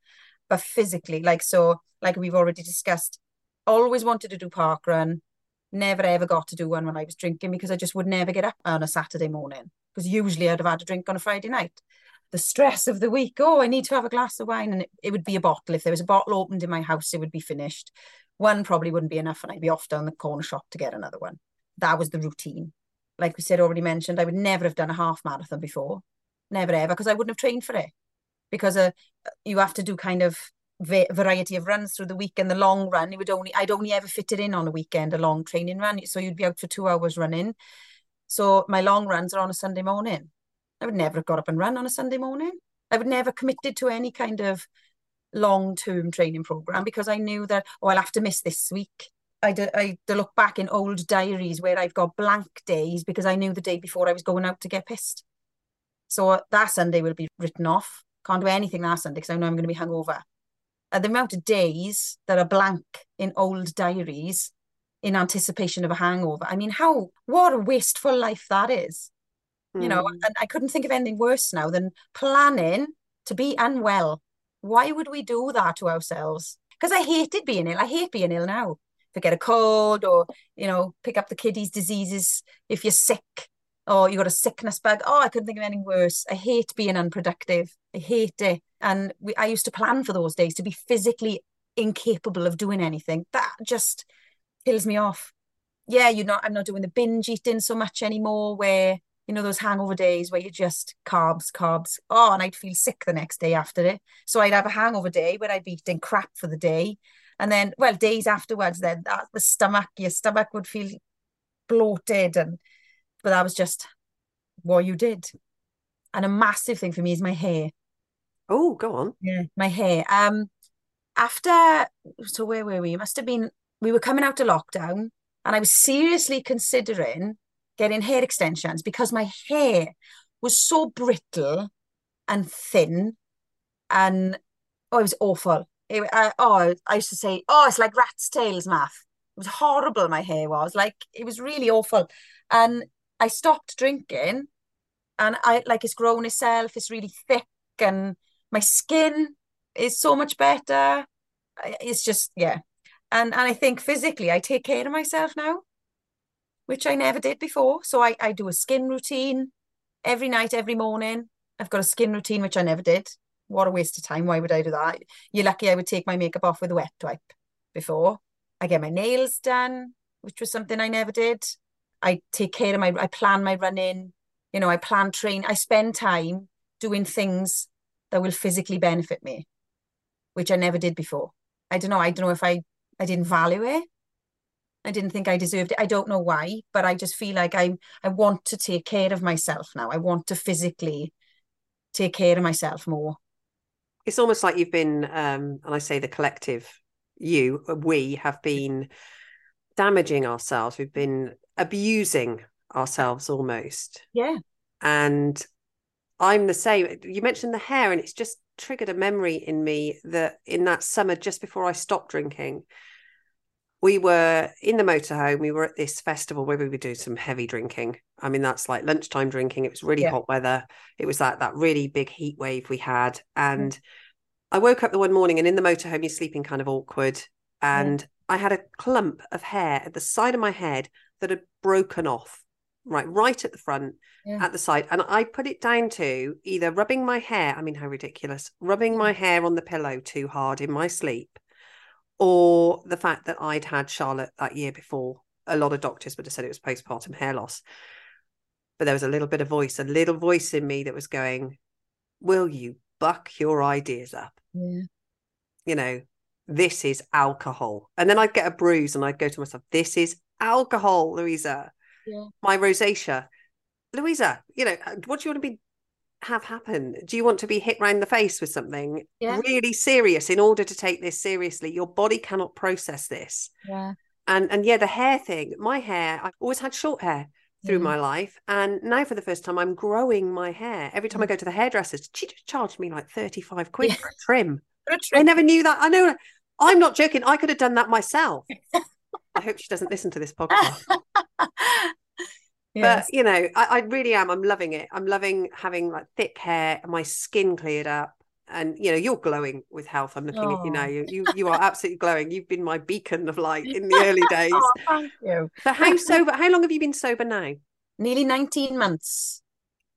But physically, like, so, like we've already discussed, always wanted to do park run. Never ever got to do one when I was drinking because I just would never get up on a Saturday morning because usually I'd have had a drink on a Friday night. The stress of the week, oh, I need to have a glass of wine, and it, it would be a bottle. If there was a bottle opened in my house, it would be finished one probably wouldn't be enough and I'd be off down the corner shop to get another one. That was the routine. Like we said, already mentioned, I would never have done a half marathon before. Never ever, because I wouldn't have trained for it. Because uh, you have to do kind of variety of runs through the week and the long run it would only I'd only ever fit it in on a weekend a long training run so you'd be out for two hours running so my long runs are on a Sunday morning I would never have got up and run on a Sunday morning I would never committed to any kind of long term training program because I knew that, oh, I'll have to miss this week. I had, I to look back in old diaries where I've got blank days because I knew the day before I was going out to get pissed. So that Sunday will be written off. Can't do anything that Sunday because I know I'm going to be hungover. Uh, the amount of days that are blank in old diaries in anticipation of a hangover. I mean, how what a wasteful life that is. Mm. You know, hmm. and I couldn't think of anything worse now than planning to be unwell why would we do that to ourselves? Because I hated being ill. I hate being ill now. If I get a cold or, you know, pick up the kiddies' diseases if you're sick or you got a sickness bug. Oh, I couldn't think of anything worse. I hate being unproductive. I hate it. And we, I used to plan for those days to be physically incapable of doing anything. That just kills me off. Yeah, you're not. I'm not doing the binge eating so much anymore. Where you know, those hangover days where you just carbs, carbs. Oh, and I'd feel sick the next day after it. So I'd have a hangover day where I'd be eating crap for the day. And then, well, days afterwards, then that the stomach, your stomach would feel bloated. And but that was just what you did. And a massive thing for me is my hair. Oh, go on. Yeah, my hair. Um, after so where were we? It must have been we were coming out of lockdown, and I was seriously considering getting hair extensions because my hair was so brittle and thin and oh, it was awful. It, I, oh, I used to say, oh, it's like rat's tails math. It was horrible. My hair was like it was really awful, and I stopped drinking, and I like it's grown itself. It's really thick, and my skin is so much better. It's just yeah, and and I think physically I take care of myself now which I never did before. So I, I do a skin routine every night, every morning. I've got a skin routine, which I never did. What a waste of time. Why would I do that? You're lucky I would take my makeup off with a wet wipe before. I get my nails done, which was something I never did. I take care of my, I plan my running, you know, I plan train. I spend time doing things that will physically benefit me, which I never did before. I don't know. I don't know if I, I didn't value it I didn't think I deserved it. I don't know why, but I just feel like I I want to take care of myself now. I want to physically take care of myself more. It's almost like you've been, um, and I say the collective, you, we have been damaging ourselves. We've been abusing ourselves almost. Yeah. And I'm the same. You mentioned the hair, and it's just triggered a memory in me that in that summer, just before I stopped drinking, we were in the motorhome. We were at this festival where we were doing some heavy drinking. I mean, that's like lunchtime drinking. It was really yeah. hot weather. It was like that really big heat wave we had. And mm. I woke up the one morning and in the motorhome, you're sleeping kind of awkward. And mm. I had a clump of hair at the side of my head that had broken off, right, right at the front, yeah. at the side. And I put it down to either rubbing my hair, I mean, how ridiculous, rubbing my hair on the pillow too hard in my sleep or the fact that I'd had Charlotte that year before. A lot of doctors would have said it was postpartum hair loss. But there was a little bit of voice, a little voice in me that was going, Will you buck your ideas up. Yeah. You know, this is alcohol. And then I'd get a bruise and I'd go to myself, this is alcohol, Louisa. Yeah. My rosacea. Louisa, you know, what do you want to be have happen? Do you want to be hit round the face with something Yeah. really serious in order to take this seriously? Your body cannot process this. Yeah. And and yeah, the hair thing. My hair, I've always had short hair through Mm. my life. And now for the first time, I'm growing my hair. Every time I go to the hairdressers, she just charged me like 35 quid Yeah. for a trim. A I trick. never knew that. I know I'm not joking. I could have done that myself. I hope she doesn't listen to this podcast. Yes. But you know, I, I really am. I'm loving it. I'm loving having like thick hair and my skin cleared up. And you know, you're glowing with health. I'm looking at you now. Oh. You, you you are absolutely glowing. You've been my beacon of light in the early days. Oh, thank you. So how sober? How long have you been sober now? Nearly 19 months.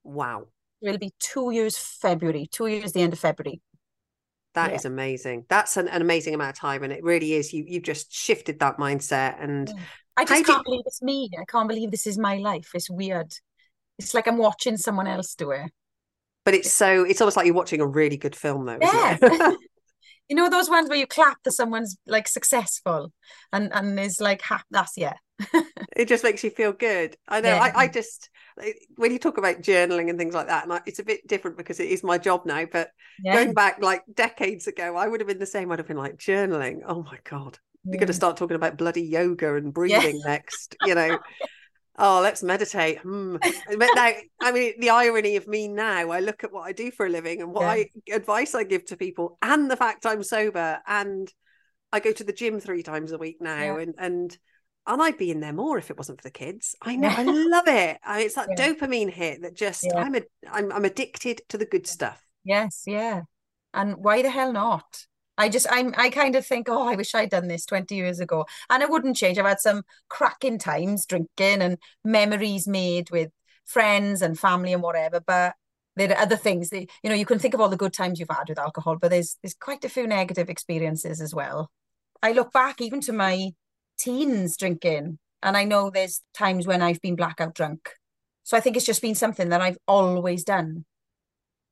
Wow, It'll be two years February, two years the end of February. that is Yeah. amazing. That's an, an amazing amount of time, and it really is. You you've just shifted that mindset, and Yeah. I just do- can't believe it's me. I can't believe this is my life. It's weird. It's like I'm watching someone else do it. but it's so it's almost like you're watching a really good film, though. Yeah. You know those ones where you clap that someone's like successful and and is like ha that's yeah. it just makes you feel good. I know. Yeah. I, I just when you talk about journaling and things like that, and I, it's a bit different because it is my job now. But Yeah. going back like decades ago, I would have been the same. I'd have been like journaling. Oh my god, we're going to start talking about bloody yoga and breathing next. You know. Oh, let's meditate. Hmm. But now, I mean, the irony of me now, I look at what I do for a living and what Yeah. I advice I give to people, and the fact I'm sober, and I go to the gym three times a week now, Yeah. and and and I'd be in there more if it wasn't for the kids. I know, I love it. I mean, it's that Yeah. dopamine hit that just Yeah. I'm a I'm I'm addicted to the good stuff. Yes, yeah. And why the hell not? I just I'm I kind of think, oh, I wish I'd done this 20 years ago. And it wouldn't change. I've had some cracking times drinking and memories made with friends and family and whatever. But there are other things that, you know, you can think of all the good times you've had with alcohol, but there's there's quite a few negative experiences as well. I look back even to my teens drinking, and I know there's times when I've been blackout drunk. So I think it's just been something that I've always done.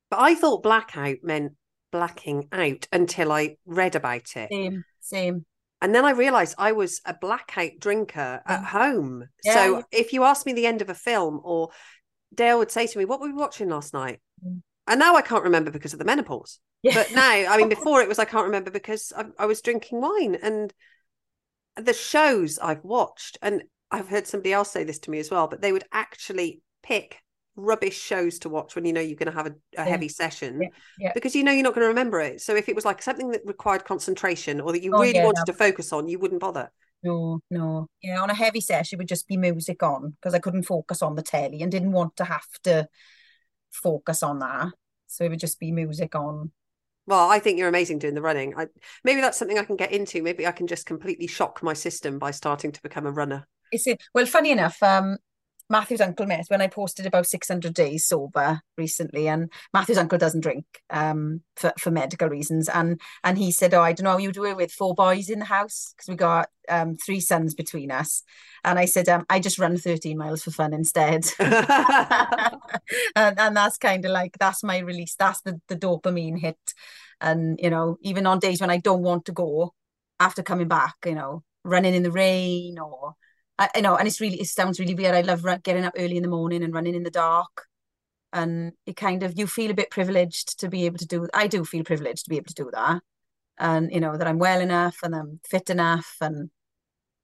But I thought blackout meant blacking out until I read about it. Same, same. And then I realized I was a blackout drinker at home. Yeah, so yeah. if you asked me the end of a film, or Dale would say to me, What were we watching last night? Mm. And now I can't remember because of the menopause. Yeah. But now, I mean, before it was I can't remember because I, I was drinking wine. And the shows I've watched, and I've heard somebody else say this to me as well, but they would actually pick rubbish shows to watch when you know you're going to have a, a Yeah. heavy session Yeah. Yeah. because you know you're not going to remember it. So if it was like something that required concentration or that you Oh, really wanted no. to focus on, you wouldn't bother. No, no. Yeah, on a heavy session, it would just be music on because I couldn't focus on the telly and didn't want to have to focus on that. So it would just be music on. Well, I think you're amazing doing the running. I maybe that's something I can get into. Maybe I can just completely shock my system by starting to become a runner. It's it. Well, funny enough, um, Matthew's uncle met when I posted about 600 days sober recently, and Matthew's uncle doesn't drink um for, for medical reasons, and and he said, "Oh, I don't know how you do it with four boys in the house because we got um three sons between us," and I said, um, "I just run 13 miles for fun instead." and and that's kind of like that's my release. That's the the dopamine hit, and you know, even on days when I don't want to go, after coming back, you know, running in the rain or I, you know, and it's really it sounds really weird. I love getting up early in the morning and running in the dark, and it kind of you feel a bit privileged to be able to do. I do feel privileged to be able to do that, and you know that I'm well enough and I'm fit enough, and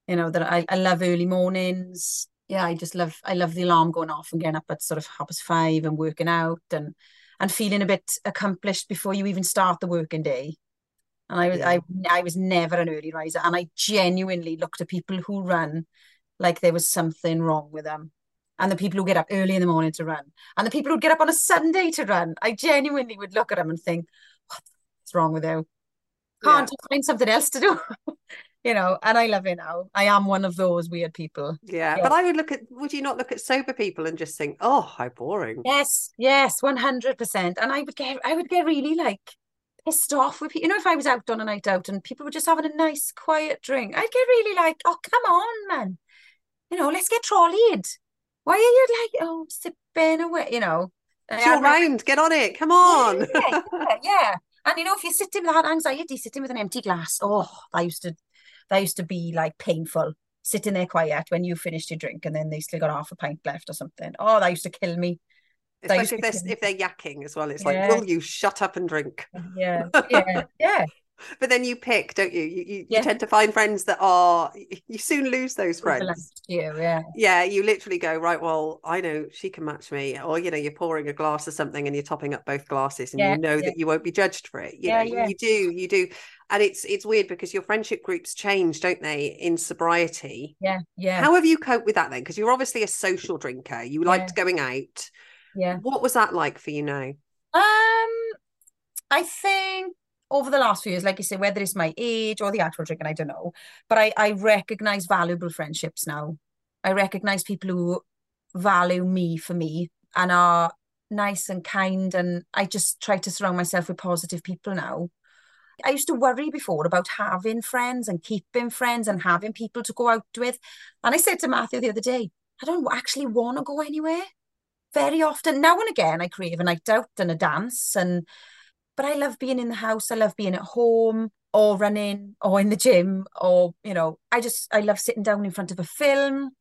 you know that I I love early mornings. Yeah, I just love I love the alarm going off and getting up at sort of half past five and working out and and feeling a bit accomplished before you even start the working day. And I was Yeah. I I was never an early riser, and I genuinely looked at people who run like there was something wrong with them. And the people who get up early in the morning to run, and the people who get up on a Sunday to run, I genuinely would look at them and think, "What's wrong with you? Can't you find something else to do?" You know, and I love it now. I am one of those weird people. yeah, Yeah. but I would look at. Would you not look at sober people and just think, "Oh, how boring"? Yes, yes, 100%. And I would get I would get really like pissed off with people. You know, if I was out on a night out and people were just having a nice quiet drink, I'd get really like, oh, come on, man. You know, let's get trolleyed. Why are you like, oh, sipping away? You know, It's your round. Get on it. Come on. Yeah, yeah, yeah. And you know, if you're sitting with that anxiety, sitting with an empty glass, oh, that used to that used to be like painful. Sitting there quiet when you finished your drink and then they still got half a pint left or something. Oh, that used to kill me. Especially if they're, if they're yakking as well. It's yeah. like, will you shut up and drink? Yeah, yeah, yeah. But then you pick, don't you? You, you, yeah. you, tend to find friends that are. You soon lose those friends. You, yeah. Yeah, you literally go right. Well, I know she can match me, or you know, you're pouring a glass of something and you're topping up both glasses, and yeah, you know yeah. that you won't be judged for it. You yeah, know, yeah. you do, you do, and it's it's weird because your friendship groups change, don't they, in sobriety? Yeah, yeah. How have you coped with that then? Because you're obviously a social drinker. You liked going out. Yeah. What was that like for you now? Um, I think over the last few years, like you say, whether it's my age or the actual drinking, I don't know. But I, I recognize valuable friendships now. I recognize people who value me for me and are nice and kind. And I just try to surround myself with positive people now. I used to worry before about having friends and keeping friends and having people to go out with. And I said to Matthew the other day, I don't actually want to go anywhere. Very often, now and again, I crave a night out and a dance and but I love being in the house. I love being at home or running or in the gym or, you know, I just, I love sitting down in front of a film.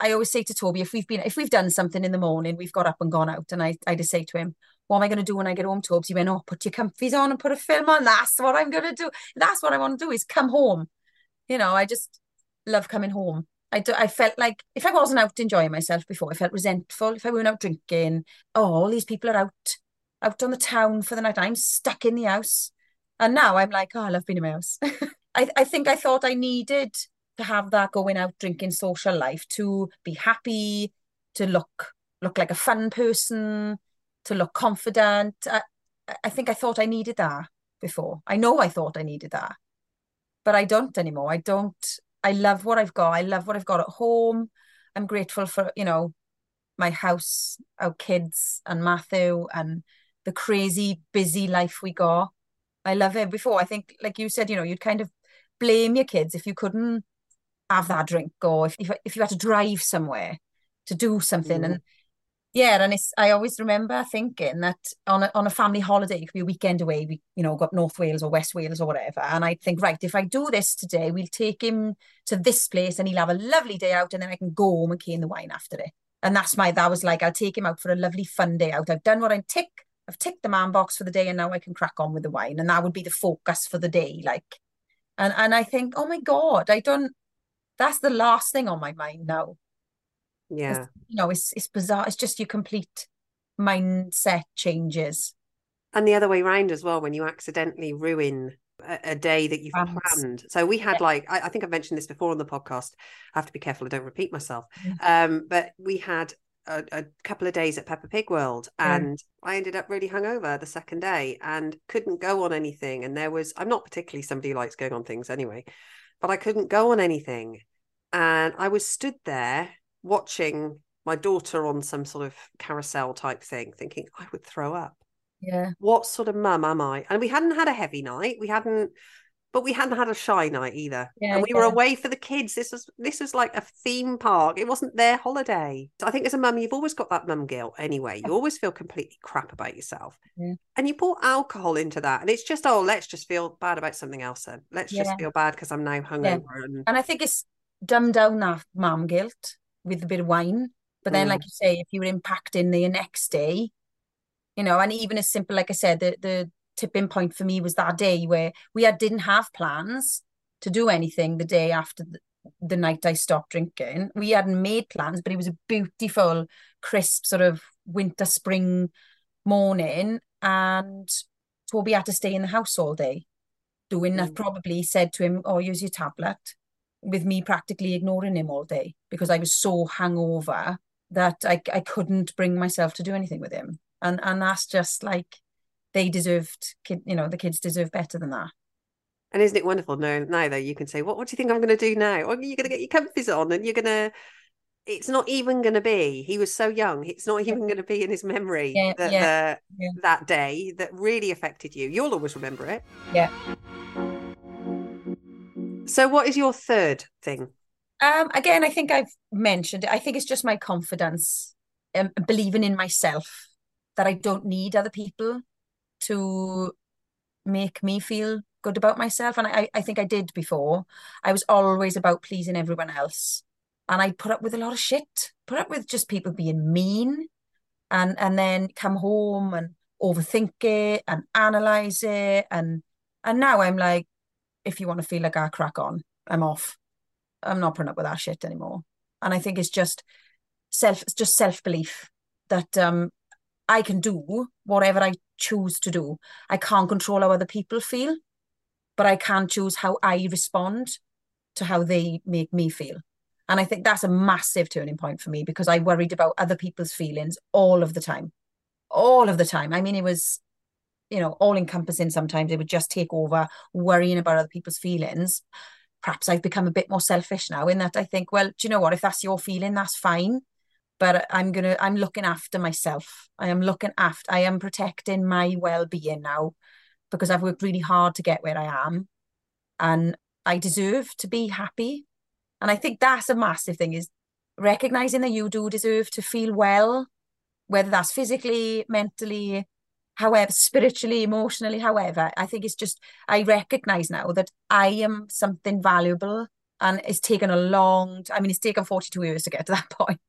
I always say to Toby, if we've been, if we've done something in the morning, we've got up and gone out. And I, I just say to him, what am I going to do when I get home, Tobes? He went, oh, put your comfies on and put a film on. That's what I'm going to do. That's what I want to do is come home. You know, I just love coming home. I, do, I felt like if I wasn't out enjoying myself before, I felt resentful. If I weren't out drinking, oh, all these people are out out on the town for the night. I'm stuck in the house. And now I'm like, oh, I love being in my house. I, I think I thought I needed to have that going out drinking social life to be happy, to look look like a fun person, to look confident. I, I think I thought I needed that before. I know I thought I needed that, but I don't anymore. I don't. I love what I've got. I love what I've got at home. I'm grateful for you know my house, our kids, and Matthew, and the crazy busy life we got. I love it. Before I think, like you said, you know, you'd kind of blame your kids if you couldn't have that drink or if if, if you had to drive somewhere to do something. Mm. And yeah, and it's I always remember thinking that on a on a family holiday, it could be a weekend away, we you know, got North Wales or West Wales or whatever. And I'd think, right, if I do this today, we'll take him to this place and he'll have a lovely day out and then I can go home and cane the wine after it. And that's my that was like I'll take him out for a lovely fun day out. I've done what I tick I've ticked the man box for the day and now I can crack on with the wine. And that would be the focus for the day. Like, and, and I think, oh my God, I don't, that's the last thing on my mind now. Yeah. You know, it's, it's bizarre. It's just your complete mindset changes. And the other way around as well, when you accidentally ruin a, day that you've planned. So we had yeah. like, I, I, think I've mentioned this before on the podcast. I have to be careful I don't repeat myself. Mm-hmm. Um, but we had a, a, couple of days at Peppa Pig World and I ended up really hungover the second day and couldn't go on anything. And there was, I'm not particularly somebody who likes going on things anyway, but I couldn't go on anything. And I was stood there watching my daughter on some sort of carousel type thing, thinking I would throw up. Yeah. What sort of mum am I? And we hadn't had a heavy night. We hadn't but we hadn't had a shy night either. Yeah, and we yeah. were away for the kids. This was this was like a theme park. It wasn't their holiday. So I think as a mum, you've always got that mum guilt anyway. You always feel completely crap about yourself. Yeah. And you pour alcohol into that. And it's just, oh, let's just feel bad about something else then. Let's just feel bad because I'm now hungover. And... and I think it's dumbed down that mum guilt with a bit of wine. But then, mm. like you say, if you were impacting the next day, you know, and even as simple, like I said, the the tipping point for me was that day where we had didn't have plans to do anything the day after the, the night I stopped drinking. We hadn't made plans, but it was a beautiful, crisp sort of winter spring morning, and Toby had to stay in the house all day, doing that. Mm. Probably said to him, "Oh, use your tablet," with me practically ignoring him all day because I was so hungover that I I couldn't bring myself to do anything with him, and and that's just like they deserved, kid, you know, the kids deserve better than that. And isn't it wonderful? No, now though you can say, "What? What do you think I'm going to do now?" Or you're going to get your comfies on, and you're going to. It's not even going to be. He was so young. It's not even going to be in his memory yeah, that yeah, the, yeah. that day that really affected you. You'll always remember it. Yeah. So, what is your third thing? Um, again, I think I've mentioned it. I think it's just my confidence and believing in myself that I don't need other people to make me feel good about myself. And I, I think I did before. I was always about pleasing everyone else. And I put up with a lot of shit, put up with just people being mean and and then come home and overthink it and analyze it. And and now I'm like, if you want to feel like I crack on, I'm off. I'm not putting up with that shit anymore. And I think it's just self it's just self-belief that um I can do whatever I choose to do. I can't control how other people feel, but I can choose how I respond to how they make me feel. And I think that's a massive turning point for me because I worried about other people's feelings all of the time. All of the time. I mean, it was, you know, all encompassing sometimes. It would just take over worrying about other people's feelings. Perhaps I've become a bit more selfish now in that I think, well, do you know what? If that's your feeling, that's fine but I'm gonna I'm looking after myself. I am looking after I am protecting my well-being now because I've worked really hard to get where I am and I deserve to be happy. And I think that's a massive thing is recognizing that you do deserve to feel well, whether that's physically, mentally, however, spiritually, emotionally, however. I think it's just I recognize now that I am something valuable and it's taken a long I mean it's taken 42 years to get to that point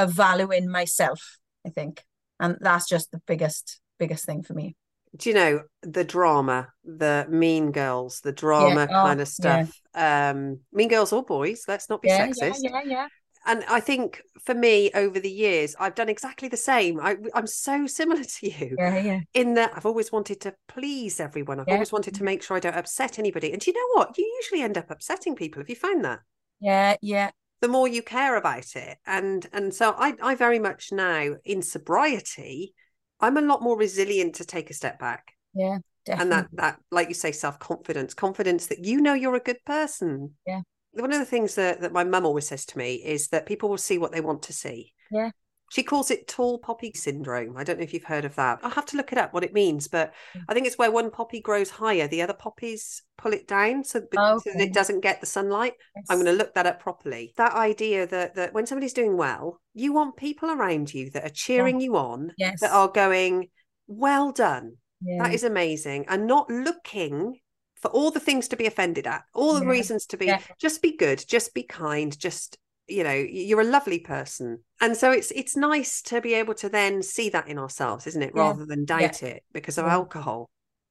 of valuing myself, I think. And that's just the biggest, biggest thing for me. Do you know the drama, the mean girls, the drama yeah. oh, kind of stuff? Yeah. Um, mean girls or boys, let's not be yeah, sexist. Yeah, yeah, yeah. And I think for me, over the years, I've done exactly the same. I, am so similar to you. Yeah, yeah. In that I've always wanted to please everyone. I've always wanted to make sure I don't upset anybody. And do you know what? You usually end up upsetting people. Have you found that? Yeah, yeah the more you care about it. And and so i i very much now in sobriety i'm a lot more resilient to take a step back. Yeah definitely. and that that like you say self-confidence confidence that you know you're a good person. Yeah. One of the things that, that my mum always says to me is that people will see what they want to see. Yeah she calls it tall poppy syndrome. I don't know if you've heard of that. I'll have to look it up what it means, but mm. I think it's where one poppy grows higher, the other poppies pull it down so, oh, okay. so that it doesn't get the sunlight. Yes. I'm going to look that up properly. That idea that that when somebody's doing well, you want people around you that are cheering yeah. you on, yes. that are going, "Well done." Yeah. That is amazing, and not looking for all the things to be offended at, all the yeah. reasons to be. Just be good, just be kind, just you know you're a lovely person. And so it's it's nice to be able to then see that in ourselves isn't it? Yeah. rather than doubt yeah. it because of yeah. alcohol.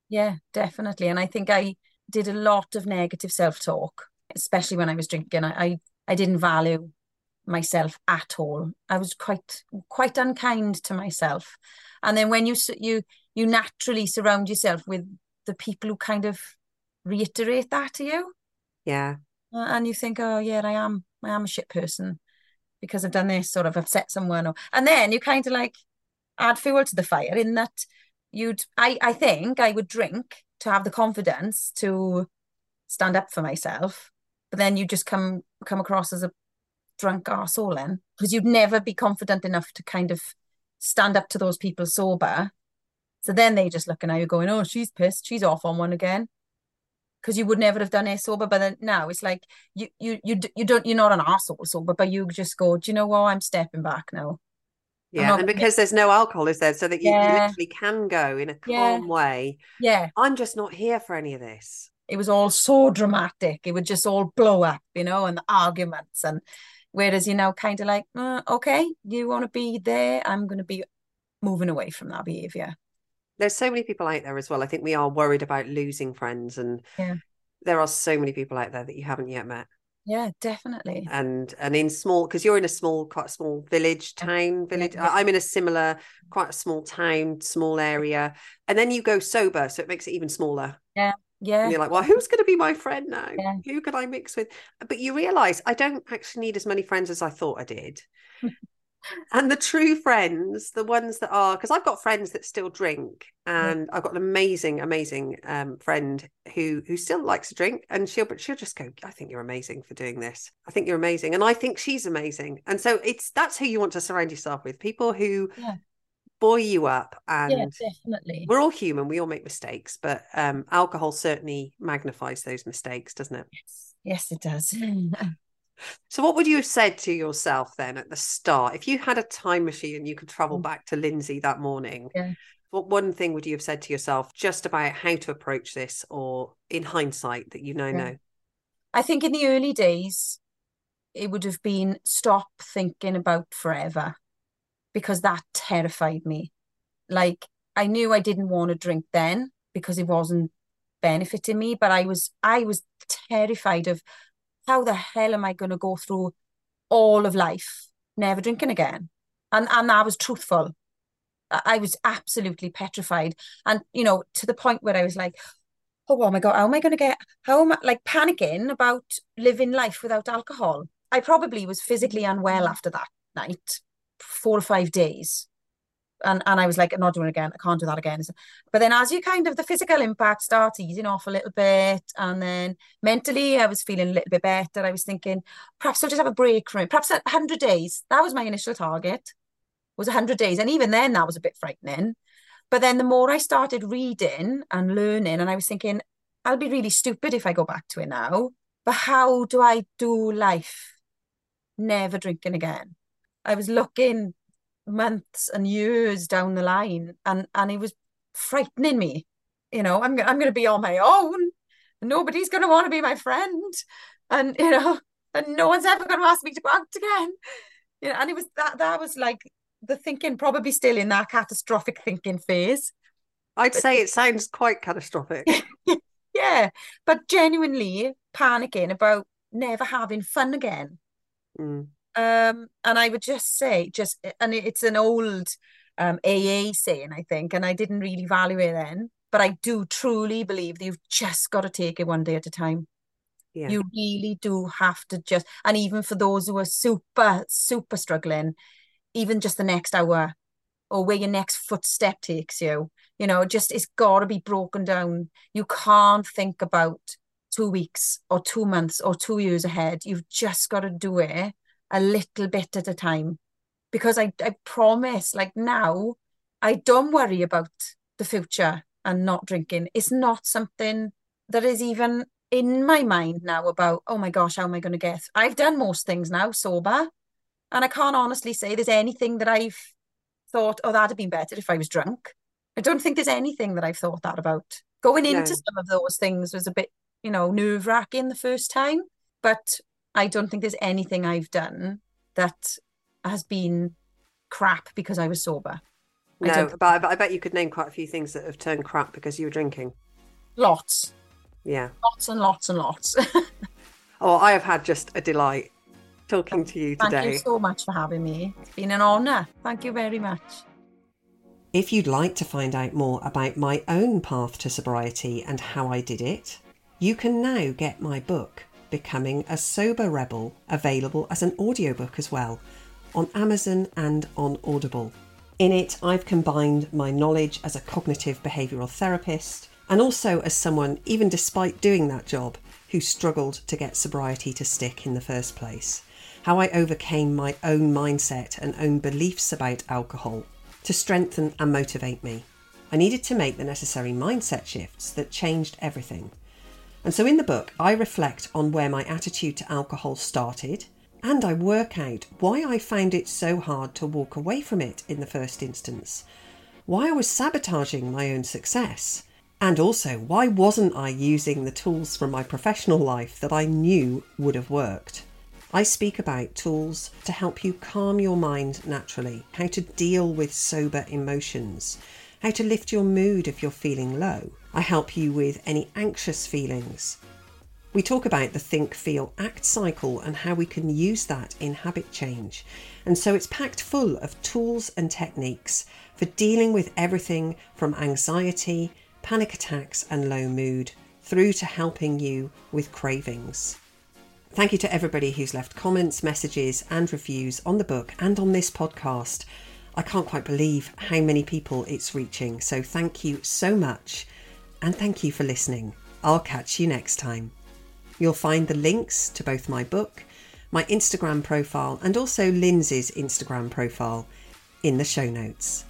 Yeah definitely. And i think i did a lot of negative self-talk especially when i was drinking. I i, I didn't value myself at all. I was quite quite unkind to myself. And then when you you you naturally surround yourself with the people who kind of reiterate that to you. Yeah Uh, and you think oh yeah i am I am a shit person because I've done this sort of upset someone or and then you kind of like add fuel to the fire in that you'd I I think I would drink to have the confidence to stand up for myself but then you just come come across as a drunk arsehole then because you'd never be confident enough to kind of stand up to those people sober. So then they just looking at you going oh she's pissed. She's off on one again because you would never have done it sober. But then now it's like you you you you don't you're not an asshole sober, but you just go, do you know what? I'm stepping back now. Yeah, and because there's no alcohol, is there? So that you, yeah. you literally can go in a calm yeah. way. Yeah. I'm just not here for any of this. It was all so dramatic. It would just all blow up, you know, and the arguments. And whereas you know, kind of like, uh, okay, you want to be there, I'm going to be moving away from that behavior there's so many people out there as well. I think we are worried about losing friends, and yeah. there are so many people out there that you haven't yet met. Yeah, definitely. And and in small because you're in a small, quite a small village, town, village. Yeah. I'm in a similar, quite a small town, small area, and then you go sober, so it makes it even smaller. Yeah. Yeah. And you're like, well, who's going to be my friend now? Yeah. Who can I mix with? But you realize I don't actually need as many friends as I thought I did. and the true friends the ones that are because i've got friends that still drink and yeah. i've got an amazing amazing um, friend who who still likes to drink and she'll but she'll just go i think you're amazing for doing this. I think you're amazing. And i think she's amazing. And so it's that's who you want to surround yourself with people who yeah. buoy you up and yeah, definitely. we're all human we all make mistakes but um, alcohol certainly magnifies those mistakes doesn't it? Yes. Yes it does So, what would you have said to yourself then at the start? If you had a time machine and you could travel Mm. back to Linsey that morning, Yeah. what one thing would you have said to yourself just about how to approach this or in hindsight that you now Yeah. know? I think in the early days, it would have been stop thinking about forever because that terrified me. Like I knew I didn't want to drink then because it wasn't benefiting me, but I was I was terrified of how the hell am I going to go through all of life never drinking again? And and I was truthful. I I was absolutely petrified. And you know, to the point where I was like, oh my God, how am I going to get, how am I like panicking about living life without alcohol? I probably was physically unwell mm. after that night, four or five days. And and I was like, I'm not doing it again. I can't do that again. But then as you kind of the physical impact starts easing off a little bit, and then mentally I was feeling a little bit better. I was thinking, perhaps I'll just have a break from it. Perhaps hundred days. That was my initial target, was hundred days. And even then that was a bit frightening. But then the more I started reading and learning, and I was thinking, I'll be really stupid if I go back to it now. But how do I do life never drinking again? I was looking months and years down the line, and and it was frightening me. You know, I'm I'm going to be on my own. Nobody's going to want to be my friend, and you know, and no one's ever going to ask me to go out again. You know, and it was that that was like the thinking probably still in that catastrophic thinking phase. I'd say it sounds quite catastrophic. Yeah, but genuinely panicking about never having fun again. Mm. Um, and I would just say, just and it's an old um AA saying, I think, and I didn't really value it then, but I do truly believe that you've just got to take it one day at a time. Yeah. You really do have to just, and even for those who are super, super struggling, even just the next hour or where your next footstep takes you, you know, just it's got to be broken down. You can't think about two weeks or two months or two years ahead. You've just got to do it a little bit at a time. Because I, I promise, like now, I don't worry about the future and not drinking. It's not something that is even in my mind now about, oh my gosh, how am I going to get? I've done most things now sober. And I can't honestly say there's anything that I've thought, oh, that'd have been better if I was drunk. I don't think there's anything that I've thought that about. Going into No. some of those things was a bit, you know, nerve wracking the first time, but I don't think there's anything I've done that has been crap because I was sober. I No, don't- but I, but I bet you could name quite a few things that have turned crap because you were drinking. Lots, Yeah. lots and lots and lots. Oh, I have had just a delight talking to you today. Thank you so much for having me. It's been an honour. Thank you very much. If you'd like to find out more about my own path to sobriety and how I did it, you can now get my book, Becoming a Sober Rebel, available as an audiobook as well on Amazon and on Audible. In it, I've combined my knowledge as a cognitive behavioural therapist and also as someone, even despite doing that job, who struggled to get sobriety to stick in the first place. How I overcame my own mindset and own beliefs about alcohol to strengthen and motivate me. I needed to make the necessary mindset shifts that changed everything. And so in the book, I reflect on where my attitude to alcohol started and I work out why I found it so hard to walk away from it in the first instance, why I was sabotaging my own success, and also why wasn't I using the tools from my professional life that I knew would have worked. I speak about tools to help you calm your mind naturally, how to deal with sober emotions, how to lift your mood if you're feeling low. I help you with any anxious feelings. We talk about the think, feel, act cycle and how we can use that in habit change. And so it's packed full of tools and techniques for dealing with everything from anxiety, panic attacks, and low mood through to helping you with cravings. Thank you to everybody who's left comments, messages, and reviews on the book and on this podcast. I can't quite believe how many people it's reaching, so thank you so much. And thank you for listening. I'll catch you next time. You'll find the links to both my book, my Instagram profile, and also Linsey's Instagram profile in the show notes.